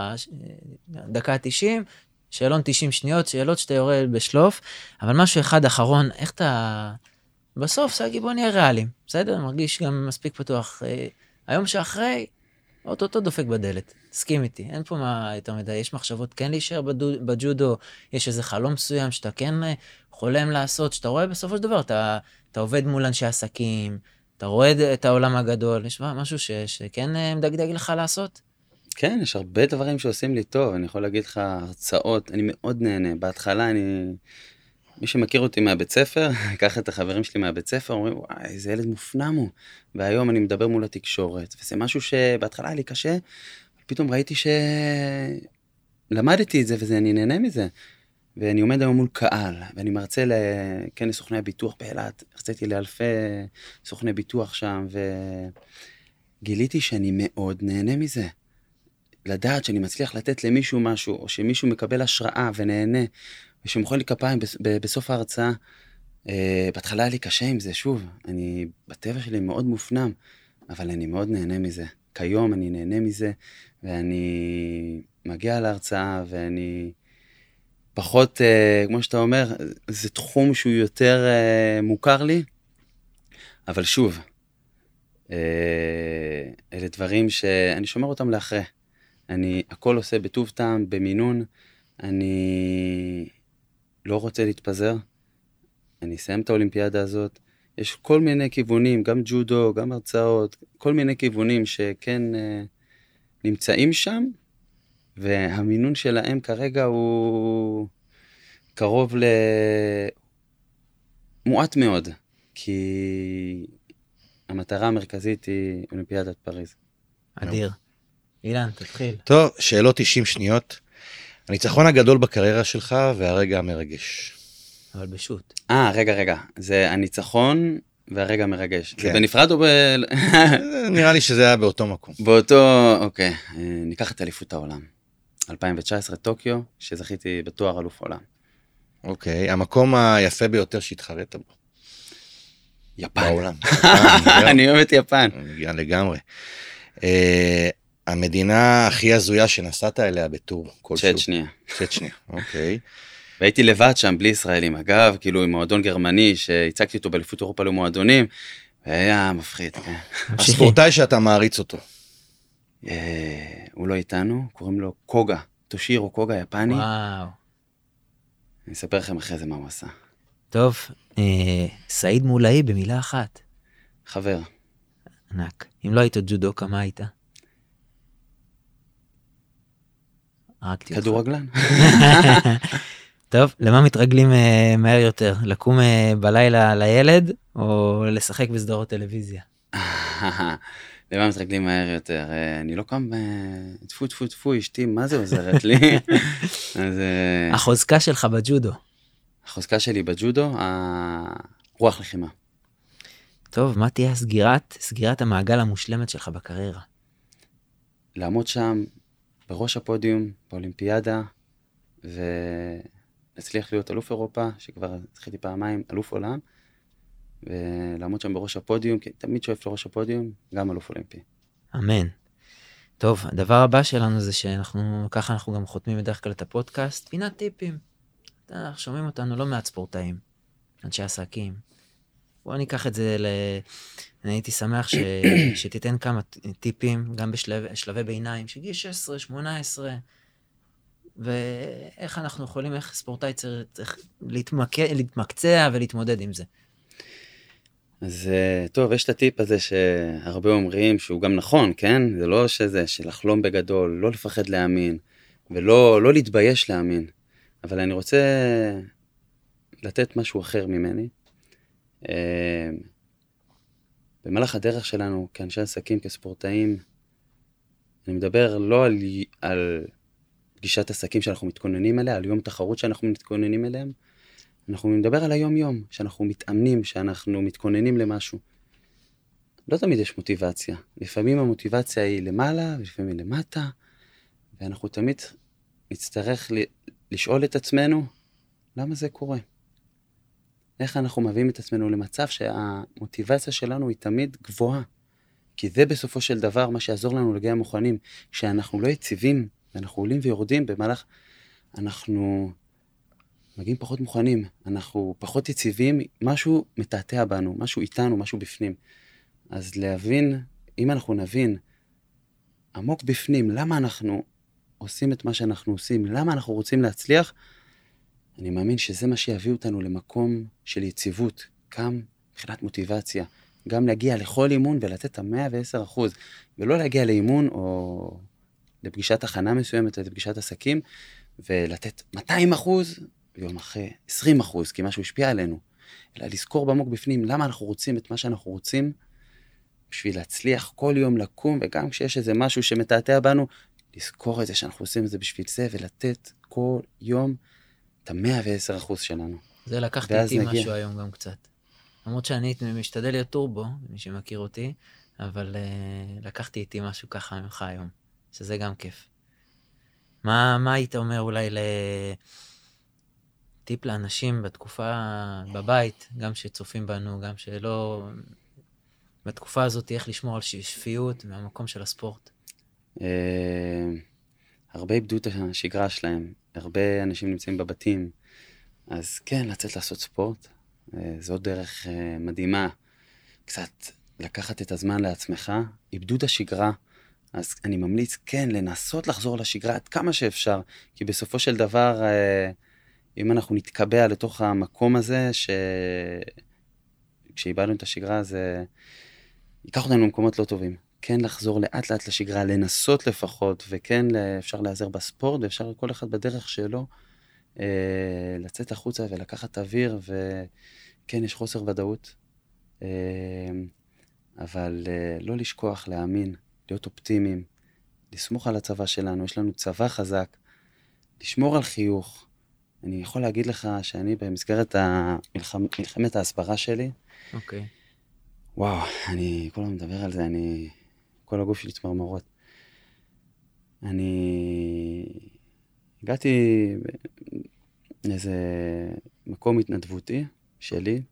דקה 90, שאלון 90 שניות, שאלות שאתה יורד בשלוף, אבל משהו אחד אחרון, איך אתה... בסוף, סגי, בוא נהיה ריאליים, בסדר? מרגיש גם מספיק פתוח. אה, היום שאחרי, אוטוטו דופק בדלת, תסכים איתי, אין פה מה יותר מדי, יש מחשבות כן להישאר בדו- בג'ודו, יש איזה חלום מסוים שאתה כן אה, חולם לעשות, שאתה רואה בסופו של דבר, אתה, אתה עובד מול אנשי עסקים, אתה רואה את העולם הגדול, יש משהו ש, שכן אה, מדגדג לך לעשות? כן, יש הרבה דברים שעושים לי טוב, אני יכול להגיד לך הרצאות, אני מאוד נהנה. בהתחלה אני... מי שמכיר אותי מהבית ספר, קח את החברים שלי מהבית ספר, אומרים, וואי, איזה ילד מופנם הוא. והיום אני מדבר מול התקשורת, וזה משהו שבהתחלה היה לי קשה, פתאום ראיתי שלמדתי את זה ואני נהנה מזה. ואני עומד היום מול קהל, ואני מרצה לכנס סוכני הביטוח באילת, הרציתי לאלפי סוכני ביטוח שם, וגיליתי שאני מאוד נהנה מזה. לדעת שאני מצליח לתת למישהו משהו, או שמישהו מקבל השראה ונהנה, ושמוחא לי כפיים בסוף ההרצאה. Uh, בהתחלה היה לי קשה עם זה, שוב, אני בטבע שלי מאוד מופנם, אבל אני מאוד נהנה מזה. כיום אני נהנה מזה, ואני מגיע להרצאה, ואני פחות, uh, כמו שאתה אומר, זה תחום שהוא יותר uh, מוכר לי, אבל שוב, uh, אלה דברים שאני שומר אותם לאחרי. אני הכל עושה בטוב טעם, במינון, אני לא רוצה להתפזר, אני אסיים את האולימפיאדה הזאת. יש כל מיני כיוונים, גם ג'ודו, גם הרצאות, כל מיני כיוונים שכן אה, נמצאים שם, והמינון שלהם כרגע הוא קרוב ל... מועט מאוד, כי המטרה המרכזית היא אולימפיאדת פריז. אדיר. אילן, תתחיל. טוב, שאלות 90 שניות. הניצחון הגדול בקריירה שלך והרגע המרגש. אבל בשו"ת. אה, רגע, רגע, זה הניצחון והרגע המרגש. זה כן. בנפרד או ב... נראה לי שזה היה באותו מקום. באותו, אוקיי, אה, ניקח את אליפות העולם. 2019 טוקיו, שזכיתי בתואר אלוף עולם. אוקיי, המקום היפה ביותר שהתחרית בו. יפן. בעולם. אני אוהב את יפן. לגמרי. המדינה הכי הזויה שנסעת אליה בטור כלשהו. צ'אט שנייה. צ'צ'ניה, אוקיי. והייתי לבד שם, בלי ישראלים. אגב, כאילו עם מועדון גרמני, שהצגתי אותו באליפות אירופה למועדונים, והיה מפחיד, כן. הספורטאי שאתה מעריץ אותו. אה, הוא לא איתנו, קוראים לו קוגה. טושירו קוגה יפני. וואו. אני אספר לכם אחרי זה מה הוא עשה. טוב, אה, סעיד מולאי במילה אחת. חבר. ענק. אם לא היית ג'ודוקה, מה היית? הרגתי אותך. כדורגלן. טוב, למה מתרגלים אה, מהר יותר? לקום אה, בלילה לילד, או לשחק בסדרות טלוויזיה? למה מתרגלים מהר יותר? אה, אני לא קם, טפו טפו טפו, אשתי, מה זה עוזרת לי? אז אה, החוזקה שלך בג'ודו. החוזקה שלי בג'ודו, הרוח לחימה. טוב, מה תהיה סגירת, סגירת המעגל המושלמת שלך בקריירה? לעמוד שם בראש הפודיום באולימפיאדה ולהצליח להיות אלוף אירופה, שכבר זכיתי פעמיים, אלוף עולם, ולעמוד שם בראש הפודיום, כי תמיד שואף לראש הפודיום, גם אלוף אולימפי. אמן. טוב, הדבר הבא שלנו זה שאנחנו, ככה אנחנו גם חותמים בדרך כלל את הפודקאסט, פינת טיפים. אנחנו שומעים אותנו לא מעט ספורטאים, אנשי עסקים. בוא ניקח את זה. אני הייתי שמח ש... שתיתן כמה טיפים, גם בשלבי ביניים, שגיל 16, 18, ואיך אנחנו יכולים, איך ספורטאי צריך, להתמקע, להתמקצע ולהתמודד עם זה. אז אה, טוב, יש את הטיפ הזה שהרבה אומרים שהוא גם נכון, כן? זה לא שזה, שלחלום בגדול, לא לפחד להאמין, ולא לא להתבייש להאמין. אבל אני רוצה לתת משהו אחר ממני. במהלך הדרך שלנו כאנשי עסקים, כספורטאים, אני מדבר לא על, על פגישת עסקים שאנחנו מתכוננים אליה, על יום תחרות שאנחנו מתכוננים אליהם, אנחנו נדבר על היום-יום, שאנחנו מתאמנים, שאנחנו מתכוננים למשהו. לא תמיד יש מוטיבציה. לפעמים המוטיבציה היא למעלה, ולפעמים היא למטה, ואנחנו תמיד נצטרך לשאול את עצמנו, למה זה קורה? איך אנחנו מביאים את עצמנו למצב שהמוטיבציה שלנו היא תמיד גבוהה. כי זה בסופו של דבר מה שיעזור לנו להגיע מוכנים. כשאנחנו לא יציבים, ואנחנו עולים ויורדים במהלך, אנחנו מגיעים פחות מוכנים, אנחנו פחות יציבים, משהו מתעתע בנו, משהו איתנו, משהו בפנים. אז להבין, אם אנחנו נבין עמוק בפנים למה אנחנו עושים את מה שאנחנו עושים, למה אנחנו רוצים להצליח, אני מאמין שזה מה שיביא אותנו למקום של יציבות, גם מבחינת מוטיבציה, גם להגיע לכל אימון ולתת את המאה ועשר אחוז, ולא להגיע לאימון או לפגישת הכנה מסוימת, לפגישת עסקים, ולתת 200 אחוז, ויום אחרי 20 אחוז, כי משהו השפיע עלינו, אלא לזכור בעמוק בפנים למה אנחנו רוצים את מה שאנחנו רוצים, בשביל להצליח כל יום לקום, וגם כשיש איזה משהו שמתעתע בנו, לזכור את זה שאנחנו עושים את זה בשביל זה, ולתת כל יום את המאה ועשר אחוז שלנו. זה לקחתי איתי נגיע. משהו היום גם קצת. למרות שאני משתדל להיות טורבו, מי שמכיר אותי, אבל uh, לקחתי איתי משהו ככה ממך היום, שזה גם כיף. מה, מה היית אומר אולי ל... טיפ לאנשים בתקופה, בבית, גם שצופים בנו, גם שלא... בתקופה הזאת, איך לשמור על שפיות מהמקום של הספורט? אה, הרבה איבדו את השגרה שלהם, הרבה אנשים נמצאים בבתים, אז כן, לצאת לעשות ספורט, אה, זו דרך אה, מדהימה. קצת לקחת את הזמן לעצמך, איבדו את השגרה, אז אני ממליץ כן לנסות לחזור לשגרה עד כמה שאפשר, כי בסופו של דבר, אם אנחנו נתקבע לתוך המקום הזה, ש... כשאיבדנו את השגרה, זה ייקח אותנו למקומות לא טובים. כן לחזור לאט לאט לשגרה, לנסות לפחות, וכן אפשר להיעזר בספורט, ואפשר כל אחד בדרך שלו אה, לצאת החוצה ולקחת אוויר, וכן, יש חוסר ודאות, אה, אבל אה, לא לשכוח, להאמין, להיות אופטימיים, לסמוך על הצבא שלנו, יש לנו צבא חזק, לשמור על חיוך. אני יכול להגיד לך שאני במסגרת המלחמ... ההסברה שלי, אוקיי. Okay. וואו, אני כל הזמן מדבר על זה, אני כל הגוף שלי צמרמורות. אני הגעתי לאיזה מקום התנדבותי שלי,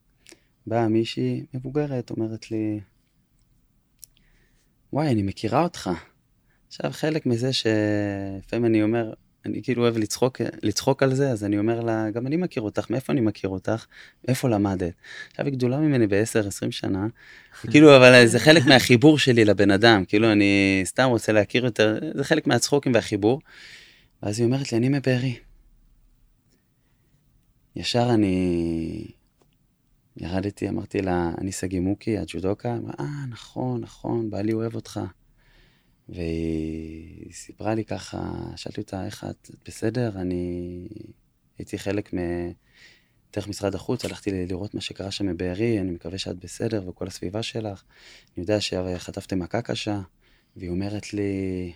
באה מישהי מבוגרת, אומרת לי, וואי, אני מכירה אותך. עכשיו, חלק מזה שלפעמים אני אומר, אני כאילו אוהב לצחוק, לצחוק על זה, אז אני אומר לה, גם אני מכיר אותך, מאיפה אני מכיר אותך? מאיפה למדת? עכשיו היא גדולה ממני ב-10-20 שנה, כאילו, אבל זה חלק מהחיבור שלי לבן אדם, כאילו, אני סתם רוצה להכיר יותר, זה חלק מהצחוקים והחיבור. ואז היא אומרת לי, אני מבארי. ישר אני ירדתי, אמרתי לה, אני סגי מוקי, הג'ודוקה, אמרה, אה, נכון, נכון, בעלי אוהב אותך. והיא סיפרה לי ככה, שאלתי אותה, איך את, את בסדר? אני הייתי חלק מ... דרך משרד החוץ, הלכתי לראות מה שקרה שם מבארי, אני מקווה שאת בסדר וכל הסביבה שלך. אני יודע שחטפתם מכה קשה, והיא אומרת לי,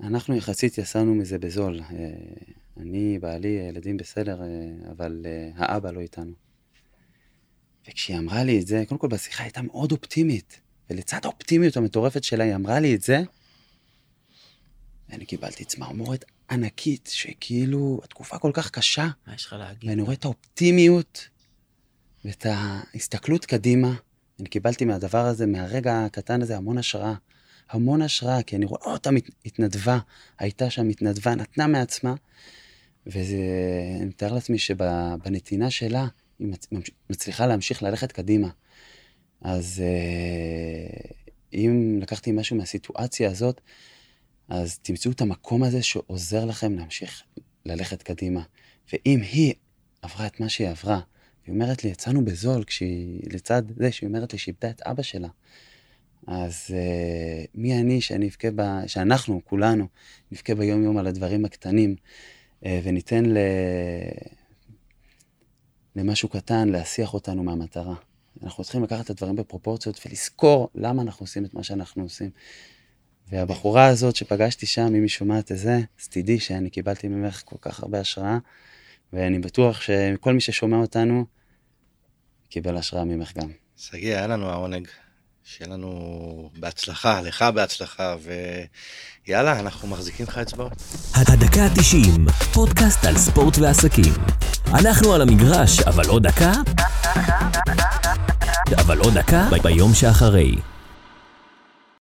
אנחנו יחסית יצאנו מזה בזול. אה, אני, בעלי, הילדים בסדר, אה, אבל אה, האבא לא איתנו. וכשהיא אמרה לי את זה, קודם כל בשיחה הייתה מאוד אופטימית. ולצד האופטימיות המטורפת שלה, היא אמרה לי את זה, ואני קיבלתי צמרמורת ענקית, שכאילו, התקופה כל כך קשה. מה יש לך להגיד? ואני רואה את האופטימיות ואת ההסתכלות קדימה. אני קיבלתי מהדבר הזה, מהרגע הקטן הזה, המון השראה. המון השראה, כי אני רואה, אותה התנדבה, הייתה שם מתנדבה, נתנה מעצמה, ואני מתאר לעצמי שבנתינה שלה, היא מצליחה להמשיך ללכת קדימה. אז אה, אם לקחתי משהו מהסיטואציה הזאת, אז תמצאו את המקום הזה שעוזר לכם להמשיך ללכת קדימה. ואם היא עברה את מה שהיא עברה, היא אומרת לי, יצאנו בזול, כשהיא, לצד זה שהיא אומרת לי שהיא איבדה את אבא שלה. אז uh, מי אני שאני אבכה, ב... שאנחנו, כולנו, נבכה ביום-יום על הדברים הקטנים, uh, וניתן ל... למשהו קטן להסיח אותנו מהמטרה. אנחנו צריכים לקחת את הדברים בפרופורציות ולזכור למה אנחנו עושים את מה שאנחנו עושים. והבחורה הזאת שפגשתי שם, אם היא שומעת את זה, אז תדעי שאני קיבלתי ממך כל כך הרבה השראה, ואני בטוח שכל מי ששומע אותנו, קיבל השראה ממך גם. שגיא, היה לנו העונג. שיהיה לנו בהצלחה, לך בהצלחה, ויאללה, אנחנו מחזיקים לך אצבעות. הדקה ה-90, פודקאסט על ספורט ועסקים. אנחנו על המגרש, אבל עוד דקה? אבל עוד דקה ביום שאחרי.